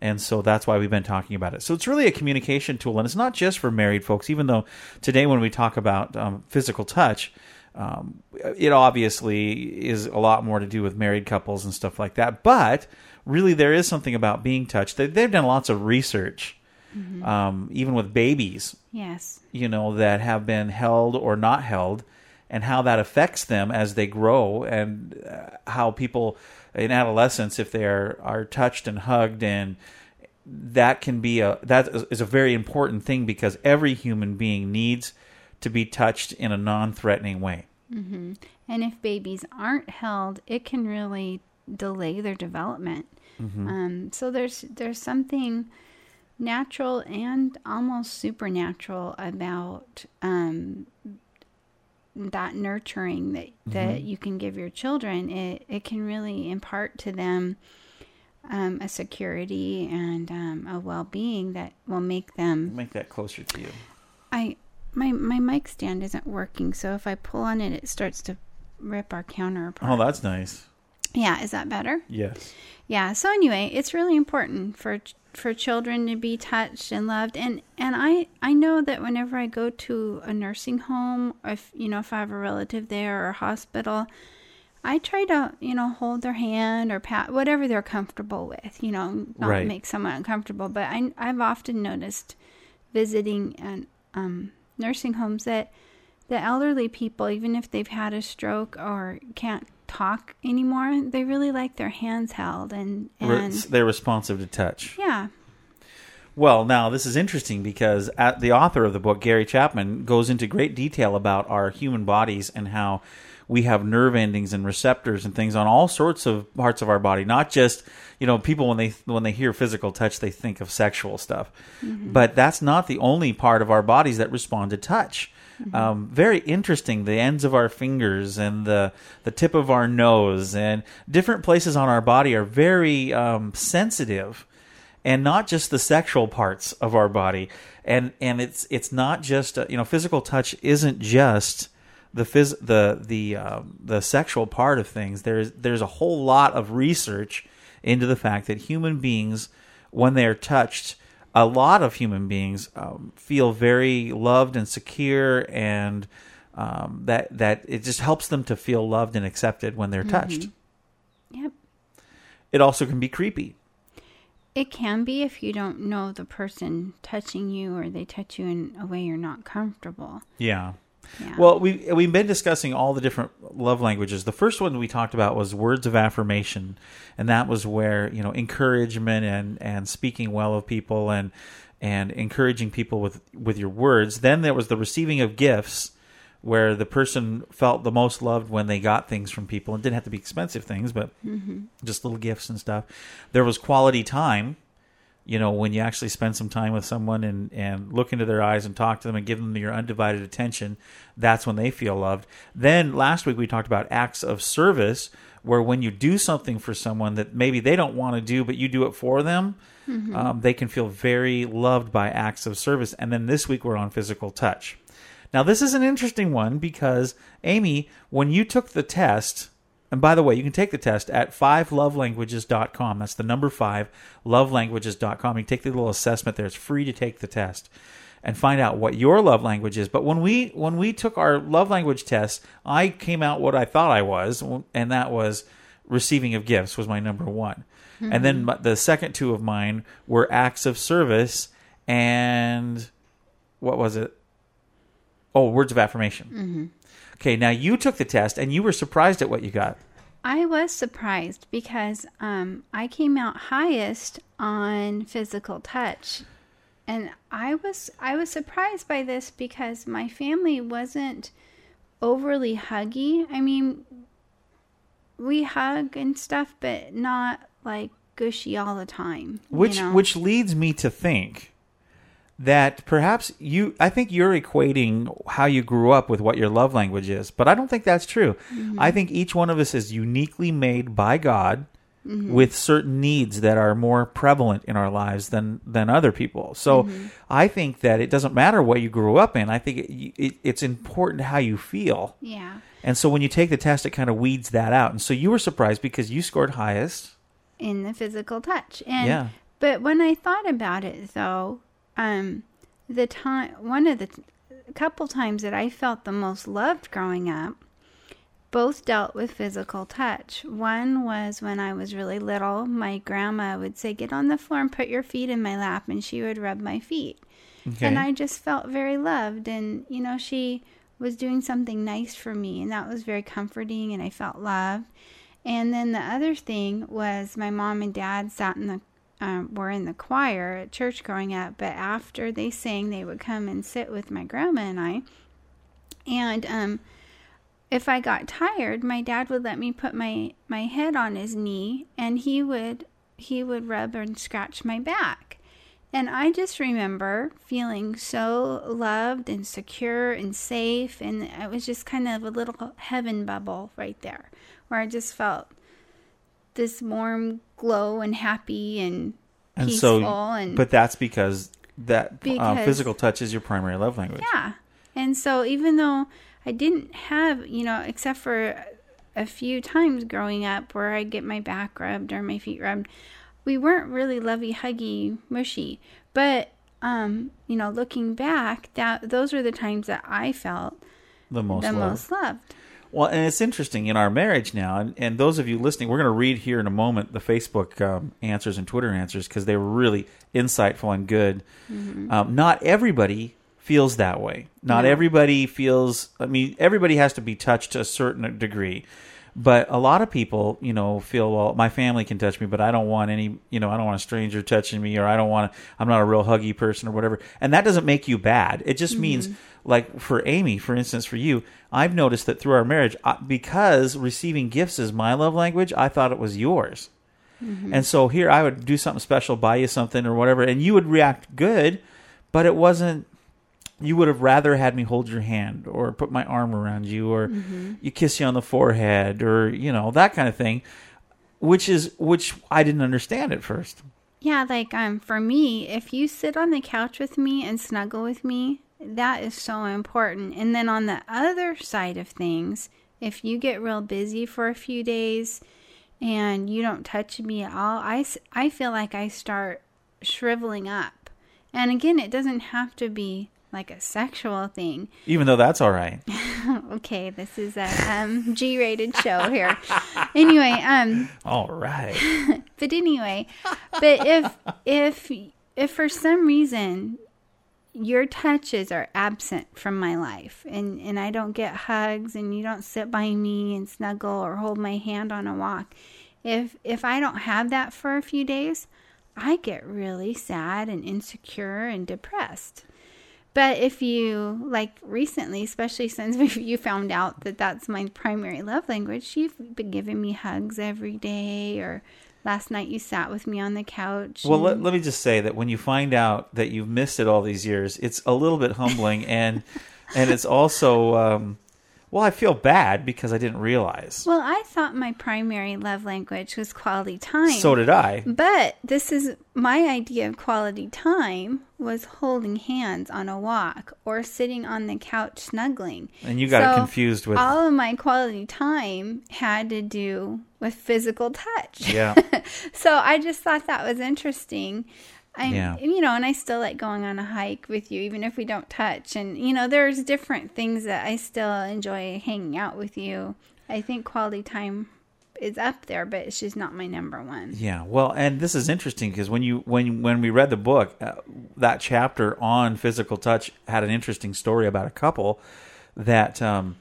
A: And so that's why we've been talking about it. So it's really a communication tool, and it's not just for married folks. Even though today, when we talk about um, physical touch, um, it obviously is a lot more to do with married couples and stuff like that. But really, there is something about being touched. They, they've done lots of research,
B: Mhm.
A: um, even with babies,
B: Yes.
A: you know, that have been held or not held, and how that affects them as they grow, and uh, how people in adolescence, if they are, are touched and hugged, and that can be a that is a very important thing because every human being needs to be touched in a non-threatening way.
B: hmm And if babies aren't held, it can really delay their development.
A: Mhm.
B: Um, so there's there's something natural and almost supernatural about um, that nurturing that that
A: Mhm.
B: you can give your children. It it can really impart to them um, a security and um, a well being that will make them
A: Make that closer to you.
B: I my my mic stand isn't working, so if I pull on it, it starts to rip our counter apart.
A: Oh, that's nice.
B: yeah, is that better?
A: Yes.
B: Yeah. So anyway, it's really important for for children to be touched and loved, and and I I know that whenever I go to a nursing home, or if you know if I have a relative there or a hospital. I try to, you know, hold their hand or pat whatever they're comfortable with, you know, not
A: Right.
B: make someone uncomfortable. But I, I've often noticed visiting and um, nursing homes that the elderly people, even if they've had a stroke or can't talk anymore, they really like their hands held and
A: Re- they're responsive to touch.
B: yeah,
A: Well, now this is interesting because at the author of the book, Gary Chapman, goes into great detail about our human bodies and how we have nerve endings and receptors and things on all sorts of parts of our body. Not just you know people when they when they hear physical touch, they think of sexual stuff,
B: Mhm.
A: but that's not the only part of our bodies that respond to touch. Um, very interesting. The ends of our fingers and the the tip of our nose and different places on our body are very um, sensitive and not just the sexual parts of our body and and it's it's not just uh, you know physical touch isn't just the phys- the the um, the sexual part of things there's there's a whole lot of research into the fact that human beings when they're touched a lot of human beings um, feel very loved and secure and um, that that it just helps them to feel loved and accepted when they're touched
B: Mhm. Yep.
A: it also can be creepy
B: It can be if you don't know the person touching you or they touch you in a way you're not comfortable.
A: Yeah.
B: Yeah.
A: Well, we we've been discussing all the different love languages. The first one we talked about was words of affirmation, and that was where you know encouragement and and speaking well of people and and encouraging people with with your words. Then there was the receiving of gifts, where the person felt the most loved when they got things from people. It didn't have to be expensive things, but
B: Mhm.
A: just little gifts and stuff. There was quality time, you know, when you actually spend some time with someone and, and look into their eyes and talk to them and give them your undivided attention, that's when they feel loved. Then last week we talked about acts of service, where when you do something for someone that maybe they don't want to do, but you do it for them,
B: Mhm.
A: um, they can feel very loved by acts of service. And then this week we're on physical touch. Now, this is an interesting one because, Amy, when you took the test, and by the way, you can take the test at 5lovelanguages.com. That's the number 5, lovelanguages.com. You can take the little assessment there. It's free to take the test and find out what your love language is. But when we when we took our love language test, I came out what I thought I was, and that was receiving of gifts was my number 1. And then
B: Mhm.
A: the second two of mine were acts of service and what was it? Oh, words of affirmation.
B: Mhm.
A: Okay, now you took the test and you were surprised at what you got.
B: I was surprised because um, I came out highest on physical touch. and I was I was surprised by this because my family wasn't overly huggy. I mean, we hug and stuff, but not like gushy all the time. you
A: Which
B: know?
A: which leads me to think that perhaps you I think you're equating how you grew up with what your love language is, but I don't think that's true.
B: Mm-hmm.
A: I think each one of us is uniquely made by God
B: Mhm.
A: with certain needs that are more prevalent in our lives than than other people. So
B: Mhm.
A: I think that it doesn't matter what you grew up in. I think it, it, it's important how you feel.
B: Yeah.
A: And so when you take the test, it kind of weeds that out. And so you were surprised because you scored highest.
B: in the physical touch. And
A: Yeah.
B: but when I thought about it though, um the time one of the couple times that I felt the most loved growing up both dealt with physical touch. One was when I was really little, my grandma would say, "Get on the floor and put your feet in my lap," and she would rub my feet.
A: Okay.
B: And I just felt very loved and you know, she was doing something nice for me and that was very comforting and I felt loved. And then the other thing was my mom and dad sat in the um, were in the choir at church growing up, but after they sang, they would come and sit with my grandma and I. And um, if I got tired, my dad would let me put my my head on his knee, and he would he would rub and scratch my back. And I just remember feeling so loved and secure and safe, and it was just kind of a little heaven bubble right there, where I just felt this warm glow and happy and,
A: And
B: peaceful
A: so,
B: and
A: but that's because that uh, physical touch is your primary love language.
B: yeah. And so even though I didn't have, you know, except for a few times growing up where I'd get my back rubbed or my feet rubbed, we weren't really lovey huggy mushy. But um, you know, looking back, that those are the times that I felt
A: The most
B: the
A: loved.
B: most loved.
A: Well, and it's interesting in our marriage now, and, and those of you listening, we're going to read here in a moment the Facebook um, answers and Twitter answers because they were really insightful and good.
B: Mhm.
A: Um, not everybody feels that way. Not
B: No.
A: everybody feels. I mean, everybody has to be touched to a certain degree. But a lot of people, you know, feel well. My family can touch me, but I don't want any. You know, I don't want a stranger touching me, or I don't want. to I'm not a real huggy person, or whatever. And that doesn't make you bad. It just means,
B: Mhm.
A: like for Amy, for instance, for you, I've noticed that through our marriage, I, because receiving gifts is my love language, I thought it was yours.
B: Mhm.
A: And so here I would do something special, buy you something or whatever, and you would react good, but it wasn't. You would have rather had me hold your hand or put my arm around you or
B: Mhm.
A: you kiss you on the forehead or you know that kind of thing, which is which I didn't understand at first.
B: Yeah, like um for me, if you sit on the couch with me and snuggle with me, that is so important. And then on the other side of things, if you get real busy for a few days and you don't touch me at all, i i feel like I start shriveling up. And again, it doesn't have to be like a sexual thing.
A: Even though that's all right.
B: okay, this is a um, G-rated show here. Anyway, um
A: All right.
B: but anyway, but if if if for some reason your touches are absent from my life and and I don't get hugs and you don't sit by me and snuggle or hold my hand on a walk, if if I don't have that for a few days, I get really sad and insecure and depressed. But if you, like recently, especially since you found out that that's my primary love language, you've been giving me hugs every day, or last night you sat with me on the couch.
A: Well, let, let me just say that when you find out that you've missed it all these years, it's a little bit humbling, and and it's also, um, well, I feel bad because I didn't realize.
B: Well, I thought my primary love language was quality time.
A: So did I.
B: But this is my idea of quality time was holding hands on a walk or sitting on the couch snuggling.
A: And you got it
B: So
A: confused with-
B: all of my quality time had to do with physical touch.
A: Yeah.
B: so I just thought that was interesting. I,
A: Yeah.
B: you know, and I still like going on a hike with you, even if we don't touch. And you know, there's different things that I still enjoy hanging out with you. I think quality time is up there, but it's just not my number one.
A: Yeah, well, and this is interesting because when you when when we read the book, uh, that chapter on physical touch had an interesting story about a couple that um,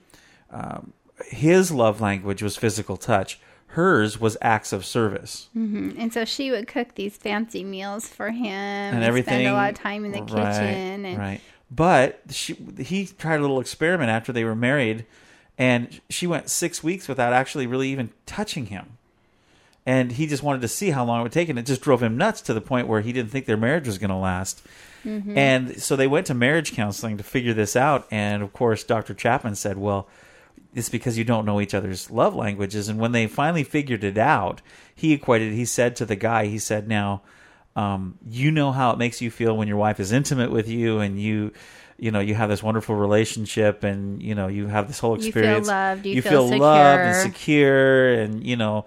A: um, his love language was physical touch. Hers was acts of service.
B: hmm And so she would cook these fancy meals for him
A: and everything.
B: Spend a lot of time in the
A: Right,
B: kitchen. And
A: right. But she, he tried a little experiment after they were married, and she went six weeks without actually really even touching him. And he just wanted to see how long it would take, and it just drove him nuts to the point where he didn't think their marriage was going to last.
B: Mhm.
A: And so they went to marriage counseling to figure this out. And of course, Dr. Chapman said, "Well, it's because you don't know each other's love languages." And when they finally figured it out, he equated. He said to the guy, he said, "Now." um, you know how it makes you feel when your wife is intimate with you and you you know you have this wonderful relationship and you know you have this whole experience.
B: You feel loved, you feel
A: loved and
B: secure
A: and you know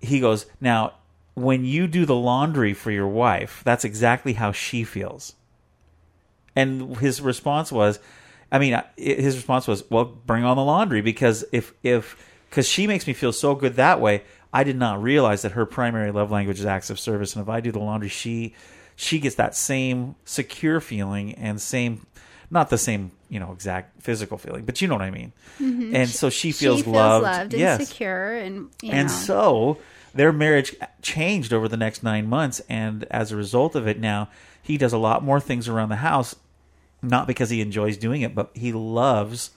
A: he goes now when you do the laundry for your wife that's exactly how she feels and his response was i mean his response was well bring on the laundry because if if because she makes me feel so good that way i did not realize that her primary love language is acts of service. And if i do the laundry she she gets that same secure feeling and same not the same you know exact physical feeling but you know what i mean.
B: Mhm.
A: and so she feels,
B: she feels
A: loved,
B: loved and
A: yes.
B: secure, and you
A: and
B: know.
A: so their marriage changed over the next nine months, and as a result of it, now he does a lot more things around the house, not because he enjoys doing it, but he loves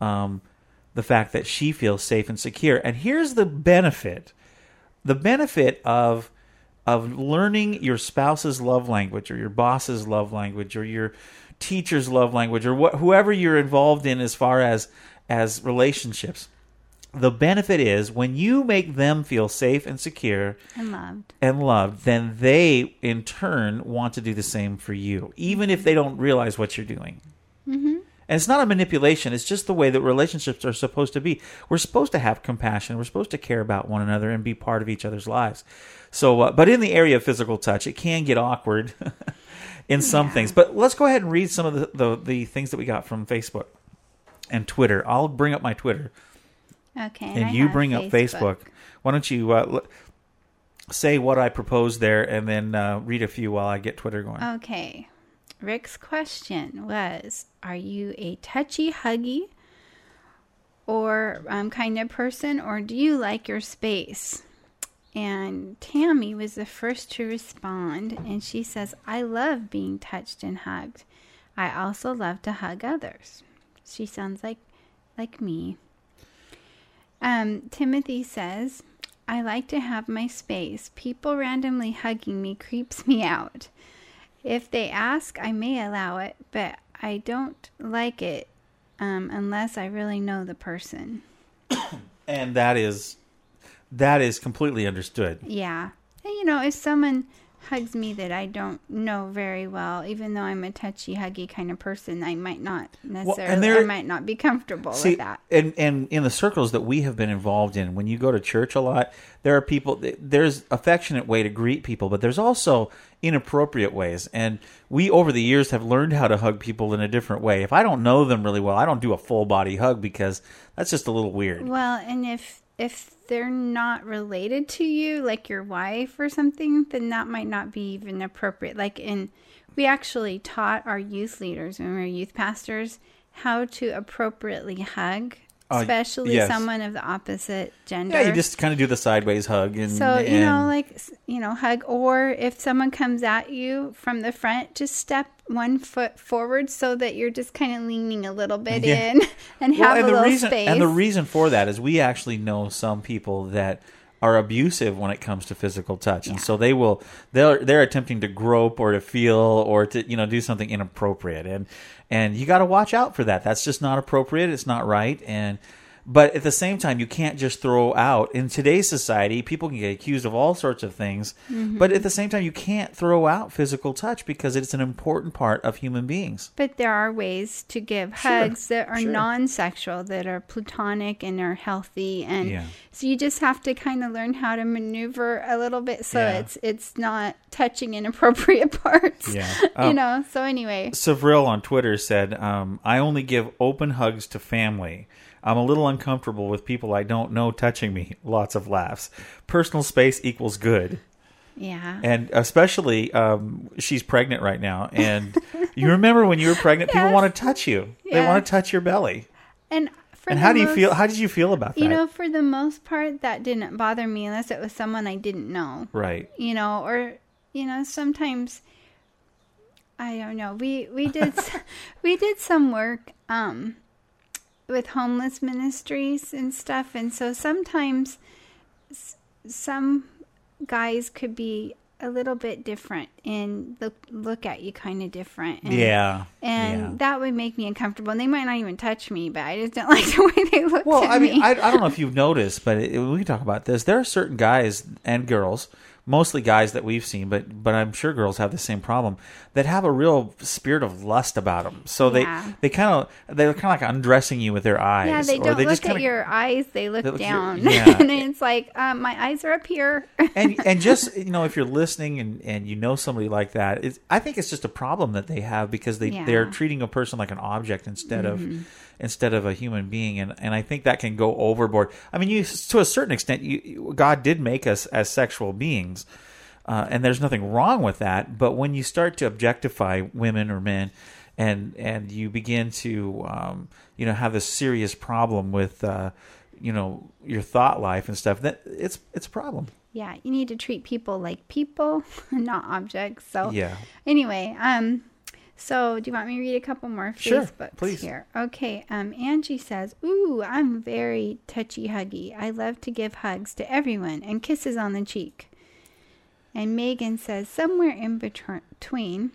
A: um, the fact that she feels safe and secure. And here's the benefit: the benefit of of learning your spouse's love language, or your boss's love language, or your teacher's love language, or whoever you're involved in as far as as relationships the benefit is when you make them feel safe and secure
B: And loved.
A: and loved, then they in turn want to do the same for you, even if they don't realize what you're doing.
B: Mm-hmm.
A: And it's not a manipulation, it's just the way that relationships are supposed to be. We're supposed to have compassion, we're supposed to care about one another and be part of each other's lives. So, uh, but in the area of physical touch, it can get awkward in some things. But let's go ahead and read some of the, the, the things that we got from Facebook and Twitter. I'll bring up my Twitter
B: Okay.
A: and,
B: I
A: you bring up Facebook. Why don't you uh, l- say what I proposed there, and then uh, read a few while I get Twitter going.
B: Okay. Rick's question was Are you a touchy, huggy, or um, kind of person, or do you like your space? And Tammy was the first to respond, and she says, I love being touched and hugged. I also love to hug others. She sounds like like me. Um, Timothy says, I like to have my space. People randomly hugging me creeps me out. If they ask, I may allow it, but I don't like it um, unless I really know the person.
A: and that is that is completely understood.
B: Yeah. And, you know, if someone hugs me that I don't know very well, even though I'm a touchy, huggy kind of person, I might not necessarily,
A: there-
B: I might not be comfortable
A: See,
B: with that.
A: and and in the circles that we have been involved in, when you go to church a lot, there are people. There's affectionate way to greet people, but there's also inappropriate ways. And we, over the years, have learned how to hug people in a different way. If I don't know them really well, I don't do a full body hug because that's just a little weird.
B: Well, and if if they're not related to you, like your wife or something, then that might not be even appropriate. Like in we actually taught our youth leaders when we were youth pastors how to appropriately hug,
A: Uh,
B: especially
A: yes.
B: someone of the opposite gender.
A: Yeah, you just kind of do the sideways hug, and
B: So you know, like you know, hug, or if someone comes at you from the front, just step one foot forward so that you're just kind of leaning a little bit
A: Yeah.
B: in and
A: Well,
B: have
A: and
B: a
A: the
B: little
A: reason,
B: space.
A: And the reason for that is we actually know some people that are abusive when it comes to physical touch, and so they will they're they're attempting to grope or to feel or to you know do something inappropriate, and and you got to watch out for that. That's just not appropriate. It's not right, and. But at the same time, you can't just throw out. In today's society, people can get accused of all sorts of things.
B: Mhm.
A: But at the same time, you can't throw out physical touch because it's an important part of human beings.
B: But there are ways to give
A: Sure,
B: hugs that are
A: sure.
B: non-sexual, that are platonic and are healthy, and
A: Yeah.
B: so you just have to kind of learn how to maneuver a little bit so
A: Yeah.
B: it's it's not touching inappropriate parts.
A: Yeah.
B: you
A: Um,
B: know. So anyway,
A: Savril on Twitter said, um, I only give open hugs to family. I'm a little uncomfortable with people I don't know touching me. Lots of laughs. Personal space equals good.
B: yeah.
A: And especially, um, she's pregnant right now. And you remember when you were pregnant, people want to touch you. They want to touch your belly.
B: And for
A: and how do you
B: most-
A: feel? How did you feel about that?
B: You know, for the most part, that didn't bother me unless it was someone I didn't know.
A: right.
B: You know, or you know, sometimes I don't know. We we did we did some work um with homeless ministries and stuff, and so sometimes s- some guys could be a little bit different and look look at you kind of different. And,
A: Yeah,
B: and
A: yeah.
B: that would make me uncomfortable. And they might not even touch me, but I just don't like the way they look
A: Well,
B: at
A: I mean,
B: me.
A: I, I don't know if you've noticed, but it, we can talk about this. There are certain guys and girls, mostly guys that we've seen, but but I'm sure girls have the same problem that have a real spirit of lust about them. So
B: Yeah.
A: they they kind of they're kind of like undressing you with their eyes.
B: yeah, they don't
A: they
B: look
A: just
B: at
A: kinda-
B: your eyes; they look
A: they look at your-
B: down,
A: yeah.
B: and it's like um, my eyes are up here.
A: and and just you know if you're listening and and you know somebody like that it's, i think it's just a problem that they have because they
B: Yeah.
A: they're treating a person like an object instead
B: Mhm.
A: of instead of a human being and and i think that can go overboard i mean you to a certain extent you, you- god did make us as sexual beings uh, and there's nothing wrong with that but when you start to objectify women or men and and you begin to um, you know have this serious problem with uh, you know your thought life and stuff that it's it's a problem
B: yeah, you need to treat people like people, not objects. So
A: Yeah.
B: Anyway, um, so do you want me to read a couple more
A: Sure,
B: Facebooks
A: please.
B: here? Okay. Um, Angie says, "Ooh, I'm very touchy huggy. I love to give hugs to everyone and kisses on the cheek." And Megan says, "Somewhere in between,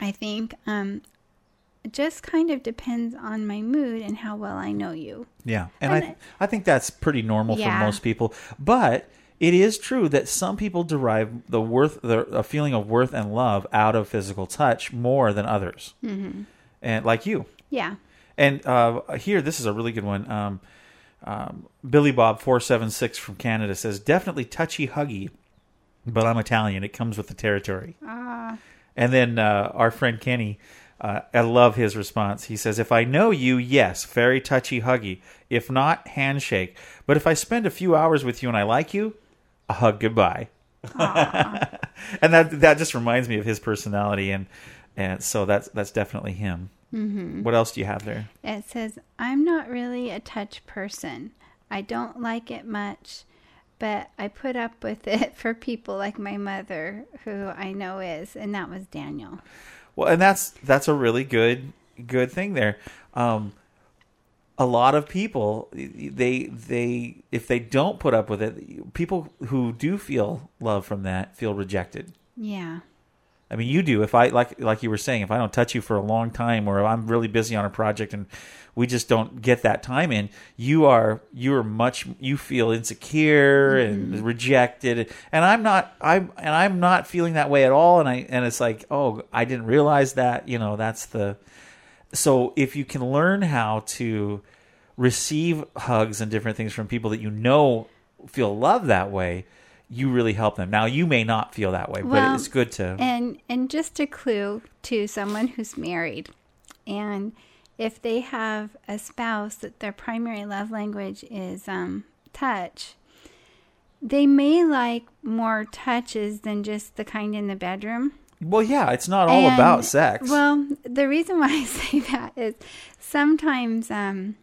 B: I think. Um, just kind of depends on my mood and how well I know you."
A: Yeah, and,
B: And
A: I I think that's pretty normal
B: Yeah.
A: for most people. But it is true that some people derive the worth, the a feeling of worth and love out of physical touch more than others,
B: hmm
A: and like you.
B: Yeah.
A: And uh, here, this is a really good one. Um, um, Billy Bob four seven six from Canada says definitely touchy huggy, but I'm Italian. It comes with the territory.
B: Ah.
A: And then uh, our friend Kenny, uh, I love his response. He says, "If I know you, yes, very touchy huggy. If not, handshake. But if I spend a few hours with you and I like you, a hug goodbye." and that that just reminds me of his personality, and and so that's that's definitely him.
B: Mhm.
A: What else do you have there?
B: It says, I'm not really a touch person. I don't like it much, but I put up with it for people like my mother, who I know is, and that was Daniel.
A: Well, and that's that's a really good good thing there. Um, a lot of people they they if they don't put up with it, people who do feel love from that feel rejected.
B: Yeah.
A: I mean, you do. If I like like you were saying, if I don't touch you for a long time, or I'm really busy on a project and we just don't get that time in, you are you are much you feel insecure and mm-hmm. rejected, and I'm not I'm and I'm not feeling that way at all. And I and it's like, oh, I didn't realize that. You know, that's the so if you can learn how to receive hugs and different things from people that you know feel love that way you really help them now you may not feel that way but it's good to
B: And and just a clue to someone who's married, and if they have a spouse that their primary love language is um, touch, they may like more touches than just the kind in the bedroom.
A: Well yeah it's not all
B: And-
A: about sex
B: Well, the reason why I say that is sometimes um,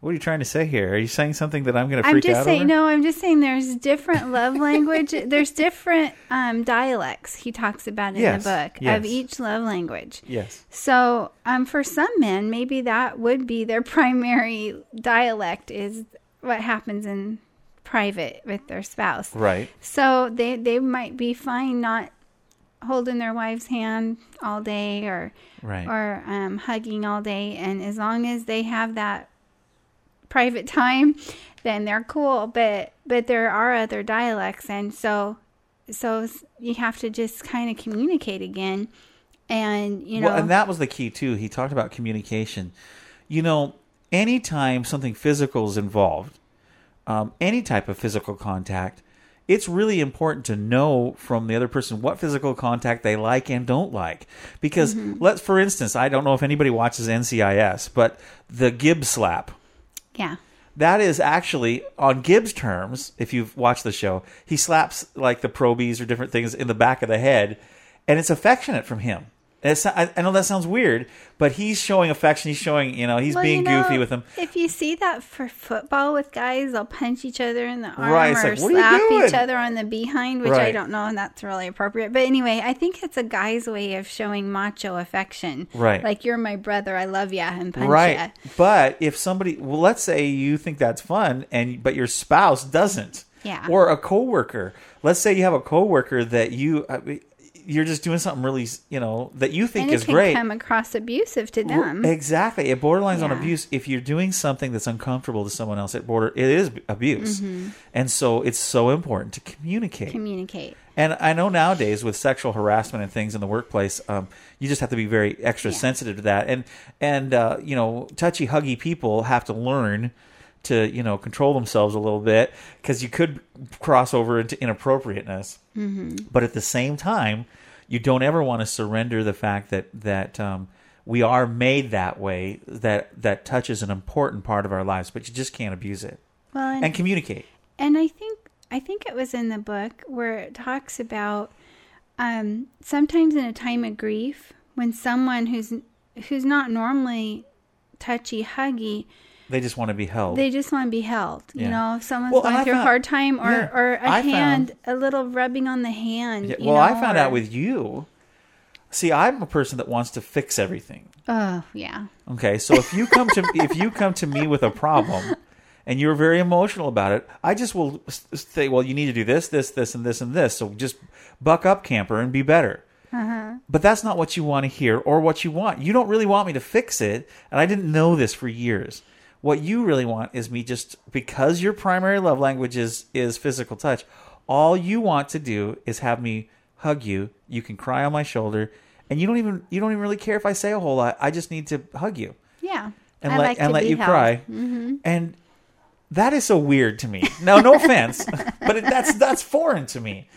A: what are you trying to say here are you saying something that i'm going to
B: I'm just
A: out
B: saying
A: over?
B: no. I'm just saying there's different love language. there's different um, dialects he talks about in
A: Yes,
B: the book
A: yes.
B: of each love language.
A: yes
B: So, um, for some men, maybe that would be their primary dialect is what happens in private with their spouse.
A: Right.
B: So they they might be fine not holding their wife's hand all day or
A: Right.
B: or um, hugging all day, and as long as they have that private time, then they're cool. But but there are other dialects, and so so you have to just kind of communicate again, and you know.
A: well and that was the key too he talked about communication you know anytime something physical is involved um, any type of physical contact it's really important to know from the other person what physical contact they like and don't like because
B: Mhm.
A: let's for instance i don't know if anybody watches NCIS but the Gibbs slap
B: yeah.
A: that is actually on Gibbs terms. If you've watched the show, he slaps like the probies or different things in the back of the head, and it's affectionate from him. It's, I, I know that sounds weird, but he's showing affection. He's showing, you know, he's
B: Well,
A: being
B: you know,
A: goofy with him.
B: If you see that for football with guys, they'll punch each other in the arm
A: Right,
B: or
A: like, "What are you
B: slap each other on the behind, which I don't know, and that's really appropriate. But anyway, I think it's a guy's way of showing macho affection.
A: Right.
B: Like you're my brother, I love ya, and punch
A: right.
B: ya.
A: But if somebody, well, let's say you think that's fun, and but your spouse doesn't,
B: Yeah.
A: or a coworker. Let's say you have a coworker that you I mean, you're just doing something really, you know, that you think
B: and it
A: is
B: can
A: great.
B: come across abusive to them.
A: Exactly. It borderlines on abuse. If you're doing something that's uncomfortable to someone else, it border it is abuse.
B: Mhm.
A: And so it's so important to communicate.
B: Communicate.
A: And I know nowadays with sexual harassment and things in the workplace, um, you just have to be very extra sensitive to that. And and uh, you know, touchy huggy people have to learn to you know control themselves a little bit because you could cross over into inappropriateness.
B: Mhm.
A: But at the same time, you don't ever want to surrender the fact that that um, we are made that way. That that touch is an important part of our lives, but you just can't abuse it
B: Well, and,
A: and communicate.
B: And I think I think it was in the book where it talks about um, sometimes in a time of grief when someone who's who's not normally touchy huggy
A: They just want to be held.
B: they just want to be held. You know, if someone's
A: Well,
B: going through a hard time or
A: yeah,
B: or a
A: I
B: hand, a little rubbing on the hand.
A: Yeah, well, I found
B: or-
A: out with you. See, I'm a person that wants to fix everything.
B: Oh yeah.
A: Okay, so if you come to if you come to me with a problem and you're very emotional about it, I just will say, well, you need to do this, this, this, and this, and this. So just buck up, camper, and be better.
B: Uh-huh.
A: But that's not what you want to hear or what you want. You don't really want me to fix it, and I didn't know this for years. What you really want is me just because your primary love language is is physical touch. All you want to do is have me hug you. You can cry on my shoulder, and you don't even you don't even really care if I say a whole lot. I just need to hug you
B: Yeah.
A: and
B: I
A: let
B: like
A: and let you
B: held.
A: cry.
B: Mhm.
A: And that is so weird to me. Now, no offense, but it, that's that's foreign to me.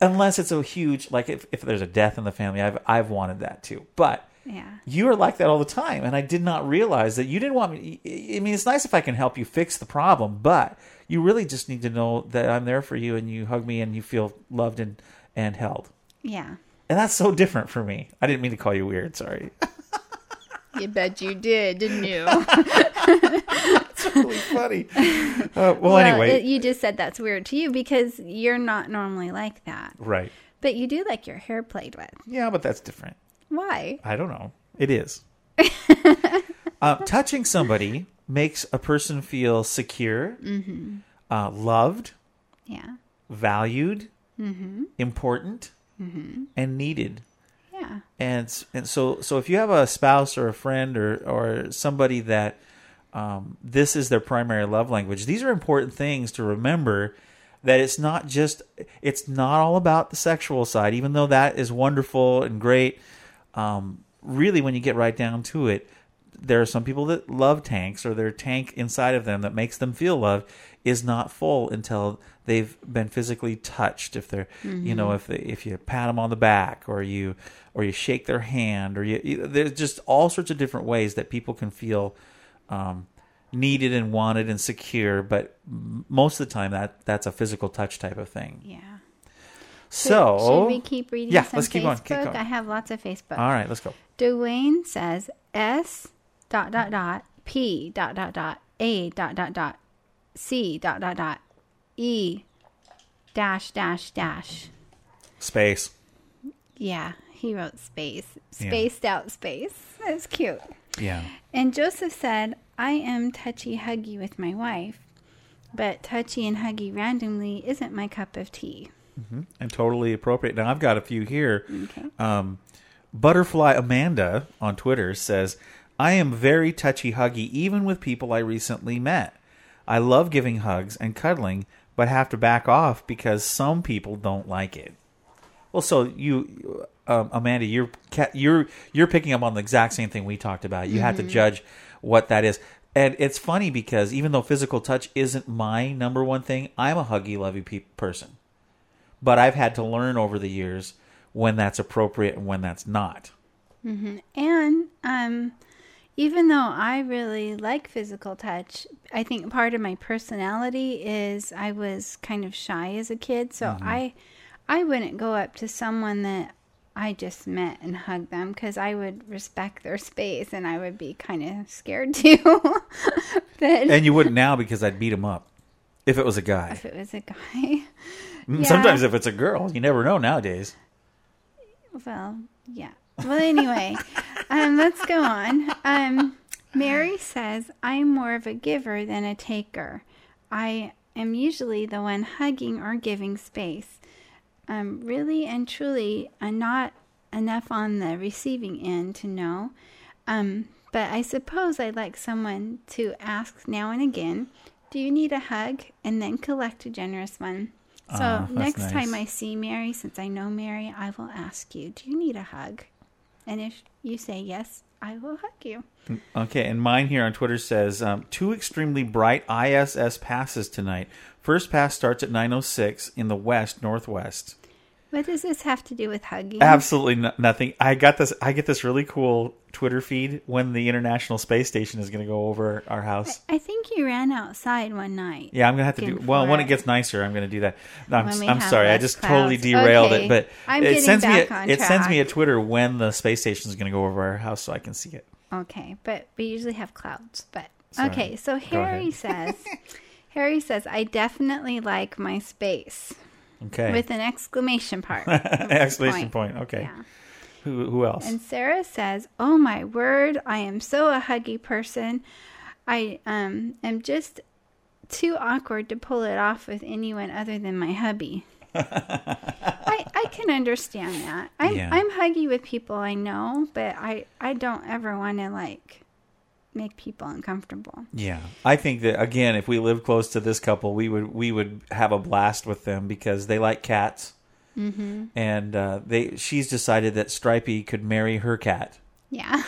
A: Unless it's a huge like if, if there's a death in the family, I've I've wanted that too. But
B: Yeah.
A: you are like that all the time, and I did not realize that you didn't want me. I mean, it's nice if I can help you fix the problem, but you really just need to know that I'm there for you, and you hug me, and you feel loved and and held.
B: Yeah.
A: And that's so different for me. I didn't mean to call you weird. Sorry.
B: You bet you did, didn't you?
A: It's really funny. Uh, well, anyway,
B: it- you just said that's weird to you because you're not normally like that.
A: right.
B: But you do like your hair played with.
A: Yeah, but that's different.
B: Why?
A: I don't know. It is. uh, touching somebody makes a person feel secure,
B: Mm-hmm.
A: uh, loved,
B: Yeah.
A: valued,
B: Mm-hmm.
A: important,
B: Mm-hmm.
A: and needed.
B: Yeah.
A: And and so so if you have a spouse or a friend or or somebody that um, this is their primary love language, these are important things to remember. That it's not just it's not all about the sexual side, even though that is wonderful and great. Um, really, when you get right down to it, there are some people that love tanks or their tank inside of them that makes them feel loved is not full until they've been physically touched if they're you know
L: Mhm.
A: if they, if you pat them on the back or you or you shake their hand or you, you there's just all sorts of different ways that people can feel um, needed and wanted and secure but m- most of the time that that's a physical touch type of thing
B: Yeah.
A: So
B: should we keep reading
A: yeah
B: some
A: let's keep
B: Facebook?
A: keep going
B: I have lots of Facebook.
A: all right let's go
B: Dwayne says S dot dot dot P dot dot dot A dot dot dot C dot dot dot E dash dash dash.
A: space
B: Yeah, he wrote space.
A: Yeah.
B: Spaced out space. That's cute.
A: yeah
B: And Joseph said, I am touchy huggy with my wife, but touchy and huggy randomly isn't my cup of tea.
A: Hmm and totally appropriate. Now I've got a few here.
B: Okay.
A: Um, Butterfly Amanda on Twitter says, "I am very touchy huggy, even with people I recently met. I love giving hugs and cuddling, but have to back off because some people don't like it." Well, so you, um, Amanda, you're you're you're picking up on the exact same thing we talked about. You have to
L: Mhm.
A: judge what that is. And it's funny because even though physical touch isn't my number one thing, I'm a huggy, lovey pe- person but I've had to learn over the years when that's appropriate and when that's not.
B: hmm And um, even though I really like physical touch, I think part of my personality is I was kind of shy as a kid, so
A: Mhm.
B: I I wouldn't go up to someone that I just met and hugged them because I would respect their space and I would be kind of scared too. but
A: And you wouldn't now because I'd beat him up if it was a guy.
B: if it was a guy, Yeah.
A: Sometimes if it's a girl, you never know nowadays.
B: well, yeah. Well, anyway, um, let's go on. Um, Mary says, I'm more of a giver than a taker. I am usually the one hugging or giving space. Um, really and truly, I'm not enough on the receiving end to know. Um, but I suppose I'd like someone to ask now and again, Do you need a hug? And then collect a generous one. So
A: Ah,
B: next
A: nice.
B: time I see Mary, since I know Mary, I will ask you, Do you need a hug? And if you say yes, I will hug you.
A: Okay, and mine here on Twitter says um, two extremely bright ISS passes tonight. First pass starts at 9:06 in the west northwest.
B: What does this have to do with hugging?
A: Absolutely no- nothing. I got this. I get this really cool Twitter feed when the International Space Station is going to go over our house.
B: I think you ran outside one night.
A: Yeah, I'm gonna have to do. Well, when
B: it.
A: it gets nicer, I'm gonna do that. No, I'm, I'm sorry. I just totally derailed
B: Okay.
A: it, but
B: I'm
A: it sends me. A,
B: on
A: it sends me a. Twitter when the space station is gonna go over our house, so I can see it.
B: Okay, but we usually have clouds. But
A: Sorry.
B: okay, so Harry says, Harry says, I definitely like my space
A: Okay.
B: with an exclamation part.
A: Exclamation point. Okay.
B: Yeah.
A: Who who else?
B: And Sarah says, "Oh my word, I am so a huggy person. I um am just too awkward to pull it off with anyone other than my hubby." I I can understand that. I'm
A: Yeah.
B: I'm huggy with people I know, but I I don't ever want to like make people uncomfortable.
A: Yeah, I think that again, if we lived close to this couple, we would we would have a blast with them because they like cats,
B: Mhm.
A: and uh, they she's decided that Stripey could marry her cat,
B: Yeah.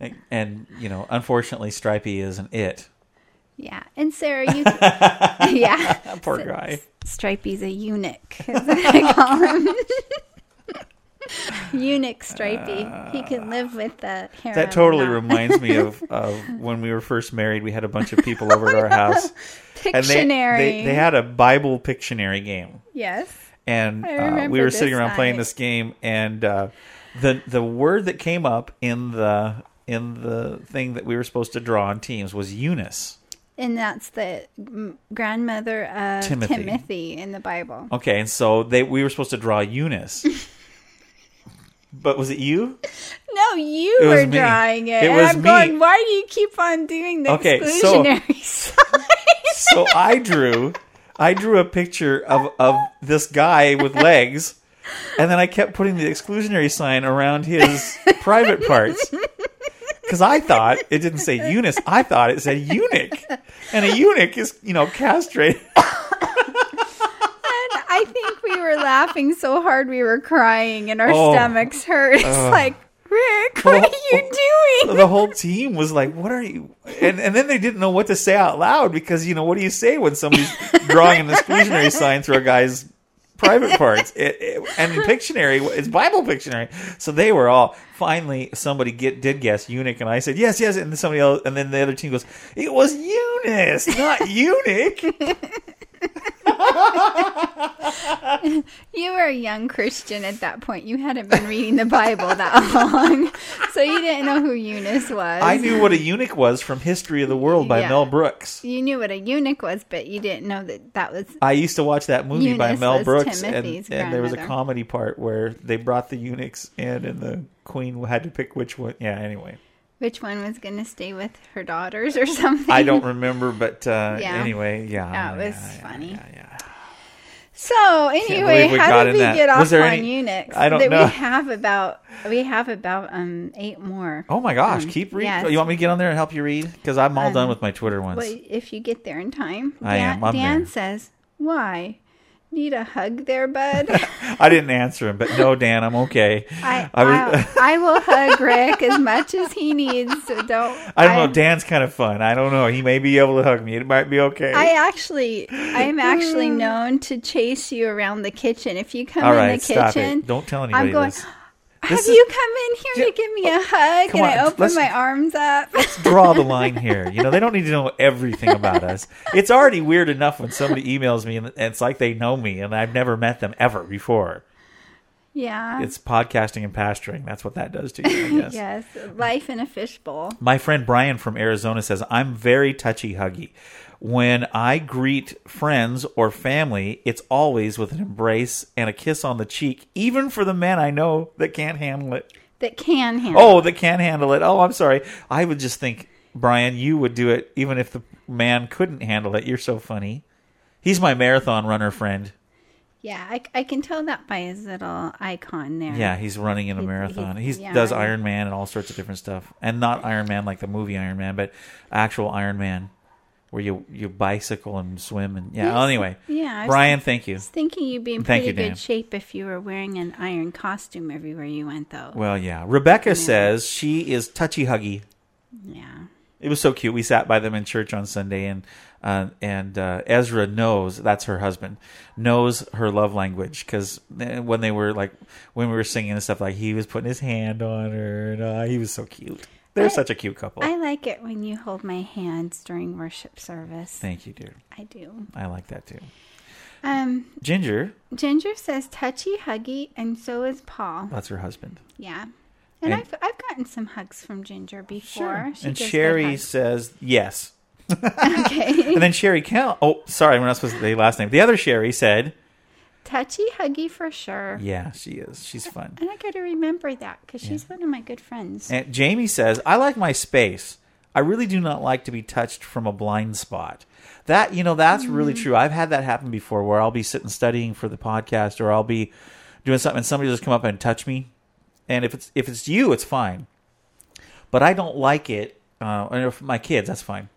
A: and, and you know, unfortunately, Stripey isn't it.
B: Yeah. And Sarah, you Yeah.
A: Poor guy.
B: Stripey's a eunuch, is what I call him. eunuch Stripey. he can live with the hair.
A: That totally reminds me of, of when we were first married. We had a bunch of people over at our house, and they,
B: Pictionary.
A: they they had a Bible Pictionary game.
B: Yes.
A: and uh, we were sitting around playing this game, and uh, the the word that came up in the in the thing that we were supposed to draw on teams was Eunice.
B: And that's the grandmother of
A: Timothy.
B: Timothy. in the Bible.
A: Okay, and so they we were supposed to draw Eunice. But was it you?
B: No, you
A: It
B: were drawing it.
A: It
B: and
A: was
B: I'm
A: me.
B: going, why do you keep on doing the
A: Okay, so-
B: exclusionary sign?
A: So I drew I drew a picture of of this guy with legs, and then I kept putting the exclusionary sign around his private parts. Because I thought it didn't say Eunice, I thought it said eunuch, and a eunuch is you know castrated.
B: I think we were laughing so hard we were crying and our
A: Oh.
B: stomachs hurt. It's
A: Ugh.
B: like, Rick, what are you doing?
A: the whole team was like, "What are you?" And and then they didn't know what to say out loud because you know what do you say when somebody's drawing an exclusionary sign through a guy's private parts? It, it, and Pictionary, it's Bible Pictionary, so they were all. Finally, somebody get did guess eunuch, and I said yes, yes, and then somebody else, and then the other team goes, "It was Eunice, not eunuch."
B: You were a young Christian at that point. You hadn't been reading the Bible that long. So you didn't know who Eunice was.
A: I knew what a eunuch was from History of the World by
B: Yeah.
A: Mel Brooks.
B: You knew what a eunuch was, but you didn't know that that was.
A: I used to watch that movie by Mel Brooks, and, and there was a comedy part where they brought the eunuchs in, and the queen had to pick which one. Yeah, anyway,
B: Which one was going to stay with her daughters or something?
A: I don't remember, but uh,
B: Yeah.
A: anyway, yeah,
B: That was
A: yeah,
B: funny.
A: yeah, yeah.
B: So anyway, how did we
A: that.
B: get off
A: Was
B: on
A: any-
B: eunuchs?
A: I don't
B: that
A: know.
B: We have about we have about um eight more.
A: Oh my gosh,
B: Um,
A: keep reading.
B: yes.
A: You want me to get on there and help you read? Because I'm all done
B: Um,
A: with my Twitter ones.
B: Well, if you get there in time.
A: I
B: Dan,
A: am, I'm
B: Dan
A: there.
B: says, "Why? Need a hug there, bud?"
A: I didn't answer him, but no, Dan, I'm okay.
B: I
A: I was.
B: I, I will hug Rick as much as he needs. So don't.
A: I don't know. Dan's kind of fun. I don't know. He may be able to hug me. It might be okay.
B: I actually, I am actually known to chase you around the kitchen. If you come
A: All
B: in
A: right,
B: the kitchen,
A: it. Don't tell anybody
B: I'm going.
A: this.
B: Have
A: is-
B: you come in here to give me oh, a hug? And I open my arms up.
A: Let's draw the line here. You know, they don't need to know everything about us. It's already weird enough when somebody emails me and it's like they know me and I've never met them ever before.
B: Yeah.
A: It's podcasting and pastoring. That's what that does to you, I guess.
B: yes. Life in a fishbowl.
A: My friend Brian from Arizona says, I'm very touchy huggy. When I greet friends or family, it's always with an embrace and a kiss on the cheek, even for the men I know that can't handle it.
B: That can handle.
A: Oh, that can handle it. Oh, I'm sorry. I would just think, Brian, you would do it even if the man couldn't handle it. You're so funny. He's my marathon runner friend.
B: Yeah, I, I can tell that by his little icon there.
A: Yeah, he's running in a
B: He-
A: marathon. He
B: yeah,
A: does Iron Man and all sorts of different stuff, and not Iron Man like the movie Iron Man, but actual Iron Man, where you you bicycle and swim and yeah.
B: Yes.
A: Anyway,
B: Yeah,
A: Brian, thank you.
B: I was thinking you'd be in
A: Thank
B: pretty
A: you,
B: good shape if you were wearing an iron costume everywhere you went, though.
A: Well, yeah. Rebecca says she is touchy huggy.
B: Yeah.
A: It was so cute. We sat by them in church on Sunday, and uh, and uh, Ezra knows that's her husband knows her love language because when they were like when we were singing and stuff, like he was putting his hand on her, and uh, he was so cute. They're
B: I-
A: such a cute couple.
B: I like it when you hold my hands during worship service.
A: Thank you, dear.
B: I do.
A: I like that too.
B: Um,
A: Ginger,
B: Ginger says touchy huggy, and so is Paul.
A: that's her husband.
B: Yeah. And,
A: And-
B: I've I've gotten some hugs from Ginger before. She
A: and Sherry says yes.
B: okay.
A: And then Sherry Cal. Oh, sorry, we're not supposed to say last name. The other Sherry said,
B: touchy huggy for sure.
A: "Yeah, she is. She's fun."
B: And I got to remember that because she's one of my good friends.
A: And Jamie says, I like my space. I really do not like to be touched from a blind spot. That, you know, that's really
B: Mm.
A: true. I've had that happen before where I'll be sitting studying for the podcast or I'll be doing something and somebody just come up and touch me. And if it's if it's you, it's fine. But I don't like it. Uh, and if my kids, that's fine.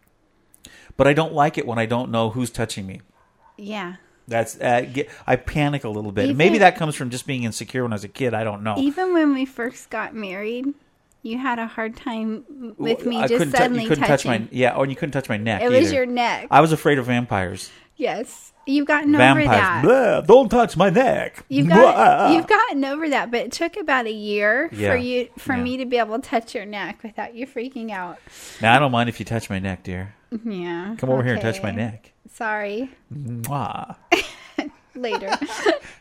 A: But I don't like it when I don't know who's touching me.
B: yeah.
A: That's uh, get, I panic a little bit.
B: Even-
A: Maybe that comes from just being insecure when I was a kid. I don't know.
B: Even when we first got married, you had a hard time with me
A: I
B: just suddenly
A: you couldn't
B: touching.
A: touch my yeah, or you couldn't touch my neck.
B: It was
A: either.
B: your neck.
A: I was afraid of vampires.
B: Yes, you've gotten over that.
A: Blah, don't touch my neck.
B: You've got you've gotten over that, but it took about a year
A: Yeah.
B: for you for
A: Yeah.
B: me to be able to touch your neck without you freaking out.
A: Now I don't mind if you touch my neck, dear.
B: Yeah.
A: Come over here and touch my neck.
B: Sorry.
A: Mwah.
B: Later.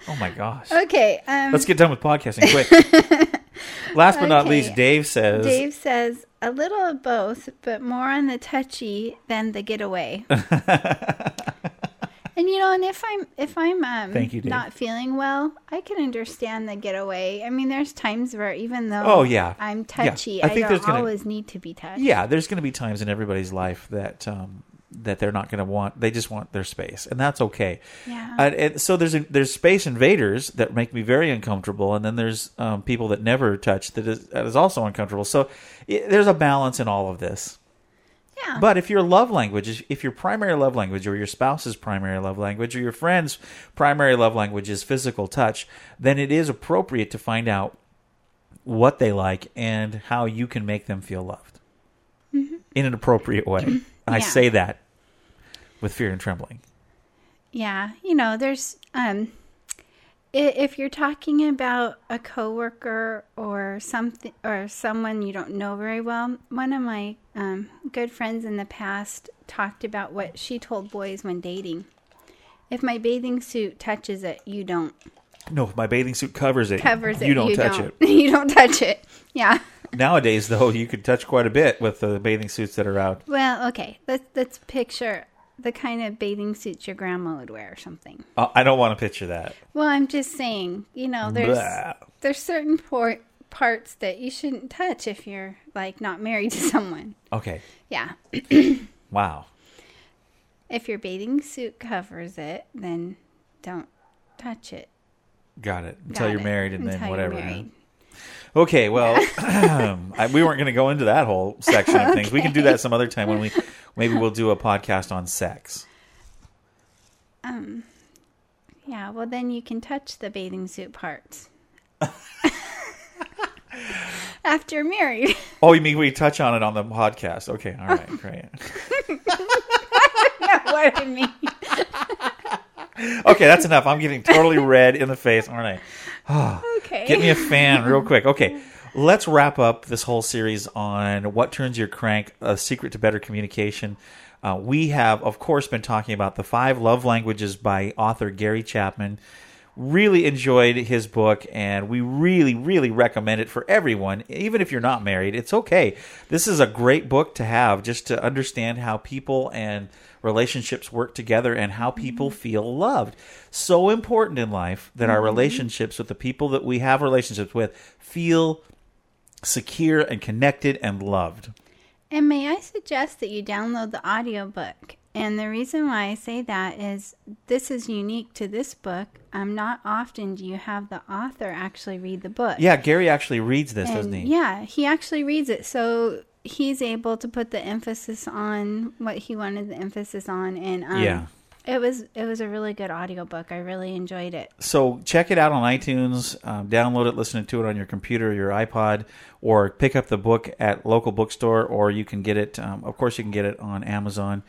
A: Oh my gosh.
B: okay. Um,
A: Let's get done with podcasting quick. Last but not least, Dave says.
B: Dave says a little of both, but more on the touchy than the getaway. and you know, and if I'm if I'm um,
A: Thank you, Dave.
B: not feeling well, I can understand the getaway. I mean, there's times where even though
A: Oh, yeah.
B: I'm
A: Yeah.
B: touchy,
A: I
B: I,
A: think there's
B: don't
A: gonna-
B: always need to be touched.
A: Yeah, there's going to be times in everybody's life that um, that they're not going to want. They just want their space, and that's okay.
B: Yeah.
A: And, and so there's a, there's space invaders that make me very uncomfortable, and then there's um, people that never touch that is that is also uncomfortable. So it, there's a balance in all of this.
B: Yeah.
A: But if your love language, if your primary love language, or your spouse's primary love language, or your friend's primary love language is physical touch, then it is appropriate to find out what they like and how you can make them feel loved in an appropriate way. I say that with fear and trembling.
B: Yeah, you know, there's um if you're talking about a coworker or something or someone you don't know very well, one of my um, good friends in the past talked about what she told boys when dating. If my bathing suit touches it, you don't.
A: No, if my bathing suit covers it,
B: Covers it,
A: you don't
B: you
A: touch
B: don't.
A: it.
B: you don't touch it. Yeah.
A: Nowadays, though, you could touch quite a bit with the bathing suits that are out.
B: Well, okay. Let's let's picture the kind of bathing suits your grandma would wear or something.
A: Uh, I don't want to picture that.
B: Well, I'm just saying, you know, there's
A: Blah.
B: there's certain por- parts that you shouldn't touch if you're like not married to someone.
A: Okay.
B: Yeah.
A: Wow.
B: If your bathing suit covers it, then don't touch it.
A: Got it. Until
B: Got
A: you're
B: it.
A: married and then
B: Until you're
A: whatever.
B: married.
A: Okay, well, I, we weren't going to go into that whole section of things. We can do that some other time when we maybe we'll do a podcast on sex.
B: Um yeah, well then you can touch the bathing suit parts. After married.
A: Oh, you mean we touch on it on the podcast? Okay, all right, great.
B: what I mean.
A: Okay, that's enough. I'm getting totally red in the face, aren't I?
B: Okay.
A: Get me a fan real quick. Okay, let's wrap up this whole series on what turns your crank, a secret to better communication. Uh, we have, of course, been talking about the five love languages by author Gary Chapman. Really enjoyed his book, and we really, really recommend it for everyone. Even if you're not married, it's okay. This is a great book to have just to understand how people and relationships work together and how people feel loved. So important in life that our relationships with the people that we have relationships with feel secure and connected and loved.
B: And may I suggest that you download the audiobook? And the reason why I say that is this is unique to this book. Um, not often do you have the author actually read the book.
A: Yeah, Gary actually reads this, doesn't he?
B: Yeah, he actually reads it. So he's able to put the emphasis on what he wanted the emphasis on. And um,
A: Yeah.
B: It was it was a really good audiobook. I really enjoyed it.
A: So check it out on iTunes, um, download it, listen to it on your computer, your iPod, or pick up the book at local bookstore, or you can get it. Um, of course, you can get it on Amazon.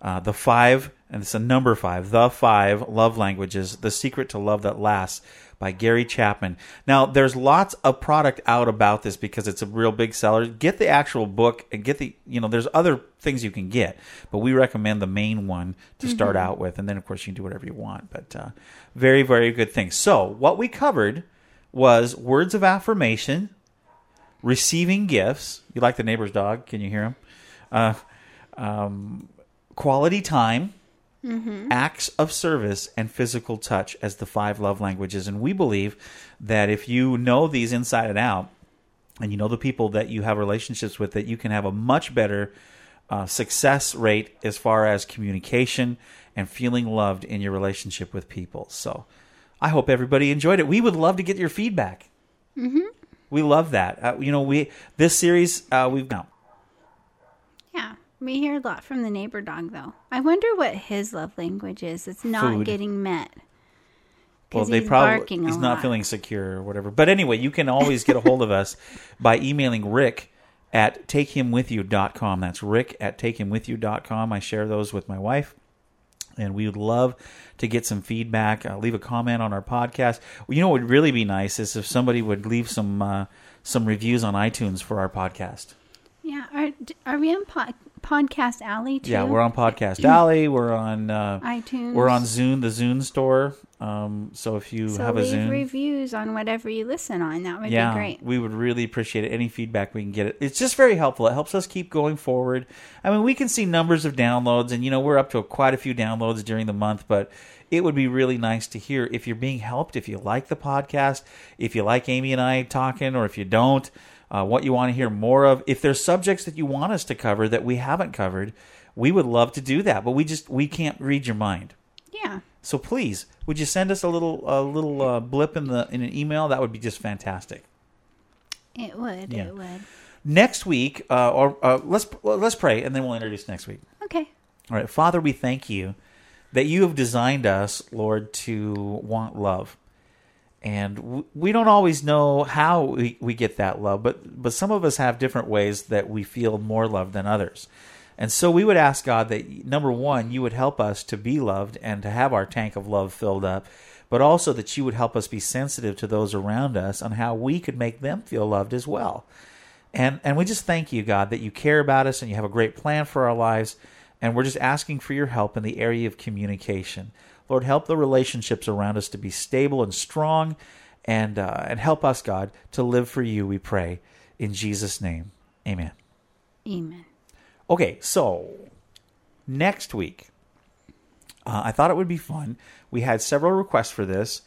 A: Uh, the five, and it's a number five. The five love languages: the secret to love that lasts by Gary Chapman. Now, there's lots of product out about this because it's a real big seller. Get the actual book and get the, you know, there's other things you can get, but we recommend the main one to start
L: Mhm.
A: out with. And then, of course, you can do whatever you want. But uh, very, very good thing. So, what we covered was words of affirmation, receiving gifts. You like the neighbor's dog? Can you hear him? Uh, um, quality time,
B: Mhm.
A: acts of service, and physical touch as the five love languages. And we believe that if you know these inside and out, and you know the people that you have relationships with, that you can have a much better uh, success rate as far as communication and feeling loved in your relationship with people. So I hope everybody enjoyed it. We would love to get your feedback.
B: Mm-hmm.
A: We love that. Uh, you know, we this series uh, we've now.
B: We hear a lot from the neighbor dog, though. I wonder what his love language is. It's not
A: Food.
B: getting met.
A: Well, they
B: he's
A: probably he's not feeling secure or whatever. But anyway, you can always get a hold of us by emailing Rick at takehimwithyou.com. That's Rick at takehimwithyou.com. I share those with my wife. And we would love to get some feedback. Uh, leave a comment on our podcast. You know what would really be nice is if somebody would leave some uh, some reviews on iTunes for our podcast.
B: Yeah, are, are we on pod, Podcast Alley too?
A: Yeah, we're on Podcast Alley. We're on uh,
B: iTunes.
A: We're on Zune, the Zune store. Um, so if you
B: So
A: have a Zune,
B: reviews on whatever you listen on. That would
A: yeah,
B: be great.
A: we would really appreciate it. Any feedback we can get. It. It's just very helpful. It helps us keep going forward. I mean, we can see numbers of downloads, and you know we're up to quite a few downloads during the month, but. It would be really nice to hear if you're being helped, if you like the podcast, if you like Amy and I talking, or if you don't, uh, what you want to hear more of. If there's subjects that you want us to cover that we haven't covered, we would love to do that. But we just we can't read your mind.
B: Yeah.
A: So please, would you send us a little a little uh, blip in the in an email? That would be just fantastic.
B: It would.
A: Yeah.
B: It would.
A: Next week, uh, or uh, let's let's pray, and then we'll introduce next week.
B: Okay.
A: All right, Father, we thank you that you have designed us, Lord, to want love, and we don't always know how we, we get that love, but but some of us have different ways that we feel more love than others. And so we would ask God that number one, you would help us to be loved and to have our tank of love filled up, but also that you would help us be sensitive to those around us on how we could make them feel loved as well. And and we just thank you, God, that you care about us and you have a great plan for our lives. And we're just asking for your help in the area of communication. Lord, help the relationships around us to be stable and strong, and uh, and help us, God, to live for you. We pray in Jesus' name, Amen.
B: Amen.
A: Okay, so next week, uh, I thought it would be fun. We had several requests for this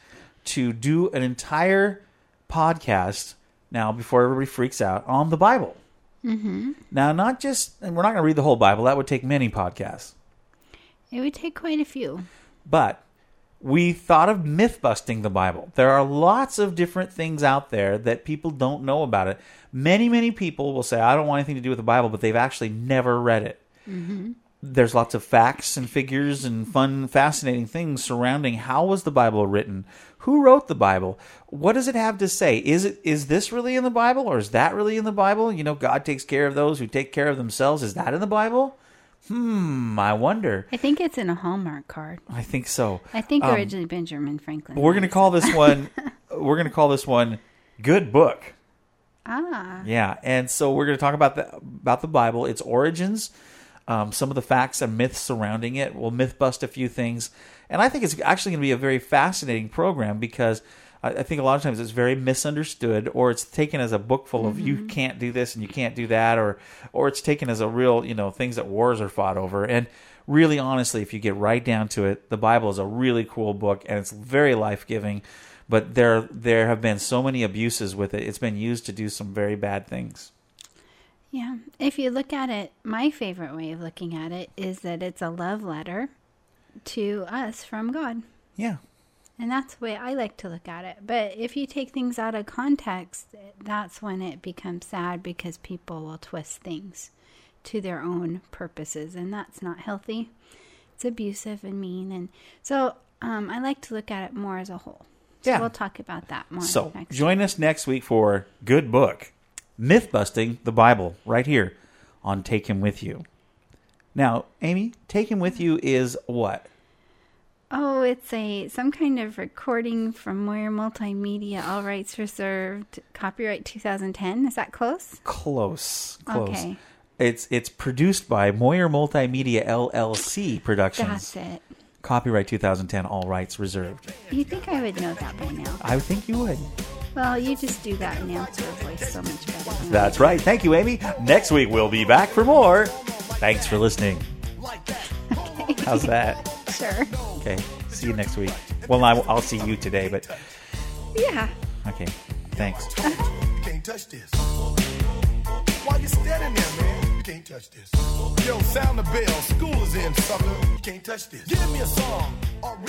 A: to do an entire podcast now before everybody freaks out on the Bible.
B: Mm-hmm.
A: Now, not just, and we're not going to read the whole Bible, that would take many podcasts,
B: It would take quite a few.
A: But we thought of myth busting the Bible. There are lots of different things out there that people don't know about it. Many, many people will say, I don't want anything to do with the Bible, but they've actually never read it.
B: Mm-hmm.
A: there's lots of facts and figures and fun fascinating things surrounding how was the bible written who wrote the bible what does it have to say is it is this really in the bible or is that really in the bible you know god takes care of those who take care of themselves is that in the bible hmm i wonder
B: I think it's in a Hallmark card.
A: i think so
B: I think
A: Um,
B: originally Benjamin Franklin.
A: we're going to call this one we're going to call this one good book
B: Ah.
A: yeah, and so we're going to talk about the about the Bible, its origins, um, some of the facts and myths surrounding it. We'll myth bust a few things, and I think it's actually going to be a very fascinating program because I, I think a lot of times it's very misunderstood, or it's taken as a book full of you mm-hmm. can't do this and you can't do that, or or it's taken as a real you know things that wars are fought over and. Really, honestly, if you get right down to it, the Bible is a really cool book and it's very life giving but there there have been so many abuses with it. It's been used to do some very bad things.
B: Yeah. If you look at it, my favorite way of looking at it is that it's a love letter to us from God.
A: Yeah.
B: And that's the way I like to look at it. But if you take things out of context, that's when it becomes sad because people will twist things to their own purposes. And that's not healthy. It's abusive and mean. And so um, I like to look at it more as a whole. So
A: Yeah.
B: we'll talk about that more
A: So
B: next week.
A: join us next week for Good Book, Myth Busting the Bible, right here on Take Him With You. Now, Amy, Take Him With You is what?
B: Oh, it's a some kind of recording from Moyer Multimedia, all rights reserved, copyright 2010. Is that close?
A: Close. Close.
B: Okay.
A: It's it's produced by Moyer Multimedia LLC Productions.
B: That's it.
A: Copyright 2010, all rights reserved.
B: You think I would know that by now?
A: I think you would.
B: Well, you just do that announcer voice so much better.
A: That's right. Thank you, Amy. Next week we'll be back for more. Thanks for listening. How's that?
B: Do. Sure.
A: Okay. See you next week. Well, I, I'll see you today, but
B: Yeah.
A: okay. Thanks.
F: You can't touch this. Why you standing there, man? You can't touch this. Yo, sound the bell. School is in, sucker. You can't touch this. Give me a song.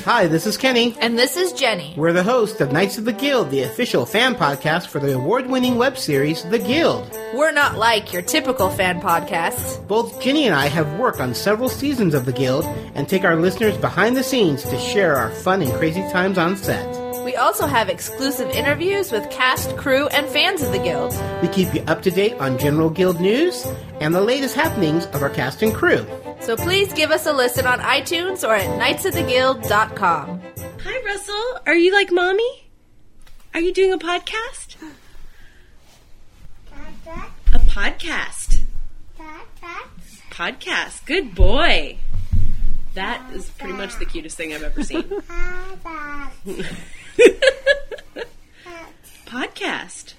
L: Hi, this is Kenny.
M: And this is Jenny.
L: We're the host of Knights of the Guild, the official fan podcast for the award winning web series The Guild.
M: We're not like your typical fan podcasts.
L: Both Jenny and I have worked on several seasons of The Guild and take our listeners behind the scenes to share our fun and crazy times on set.
M: We also have exclusive interviews with cast, crew, and fans of the Guild.
L: We keep you up to date on general Guild news and the latest happenings of our cast and crew.
M: So please give us a listen on iTunes or at knightsoftheguild.com.
N: Hi, Russell. Are you like mommy? Are you doing a podcast? A podcast. Podcast. Good boy. That is pretty much the cutest thing I've ever seen. podcast.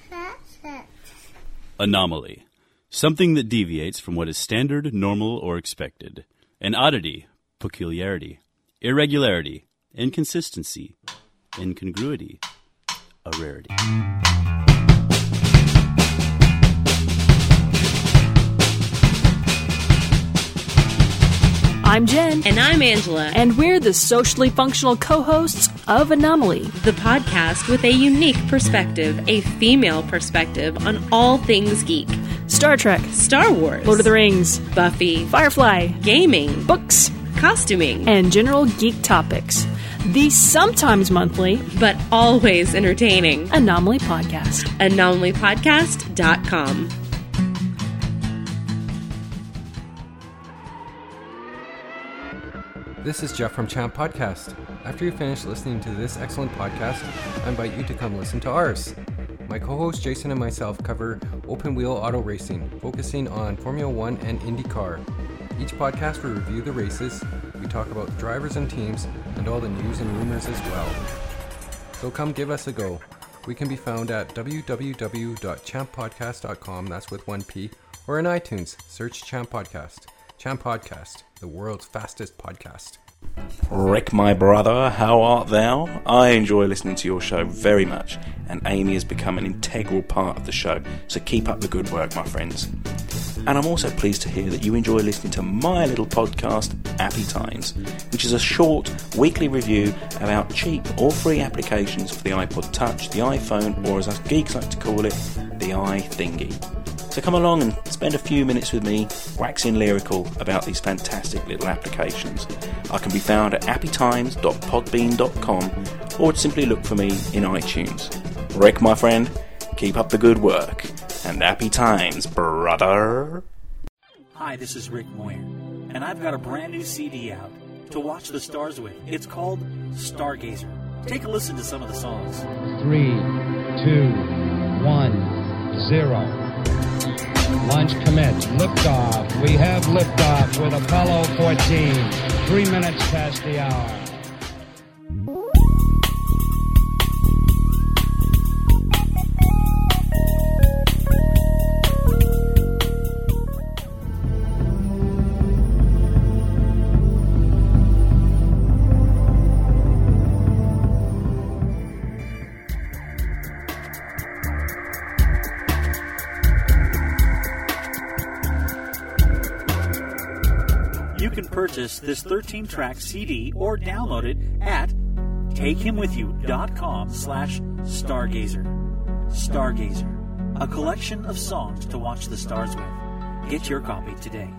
O: Anomaly. Something that deviates from what is standard, normal, or expected. An oddity, peculiarity, irregularity, inconsistency, incongruity, a rarity.
P: I'm Jen.
N: And I'm Angela.
P: And we're the socially functional co hosts of Anomaly,
N: the podcast with a unique perspective, a female perspective on all things geek.
P: Star Trek,
N: Star Wars,
P: Lord of the Rings,
N: Buffy,
P: Firefly,
N: gaming,
P: books,
N: costuming,
P: and general geek topics. The sometimes monthly,
N: but always entertaining
P: Anomaly Podcast.
N: AnomalyPodcast.com.
Q: This is Jeff from Champ Podcast. After you finish listening to this excellent podcast, I invite you to come listen to ours. My co host Jason and myself cover open wheel auto racing, focusing on Formula One and IndyCar. Each podcast we review the races, we talk about drivers and teams, and all the news and rumors as well. So come give us a go. We can be found at www.champpodcast.com, that's with one P, or in iTunes, search Champ Podcast. Champ Podcast, the world's fastest podcast.
R: Rick, my brother, how art thou? I enjoy listening to your show very much, and Amy has become an integral part of the show, so keep up the good work, my friends. And I'm also pleased to hear that you enjoy listening to my little podcast, Appy Times, which is a short weekly review about cheap or free applications for the iPod Touch, the iPhone, or as us geeks like to call it, the iThingy. So come along and spend a few minutes with me waxing lyrical about these fantastic little applications. I can be found at appytimes.podbean.com or simply look for me in iTunes. Rick, my friend, keep up the good work. And happy times, brother.
S: Hi, this is Rick Moyer, and I've got a brand new CD out to watch the stars with. It's called Stargazer. Take a listen to some of the songs.
T: Three, two, one, zero. Launch commit. Liftoff. We have liftoff with Apollo 14. Three minutes past the hour.
A: Purchase this 13 track CD or download it at takehimwithyou.com slash stargazer. Stargazer, a collection of songs to watch the stars with. Get your copy today.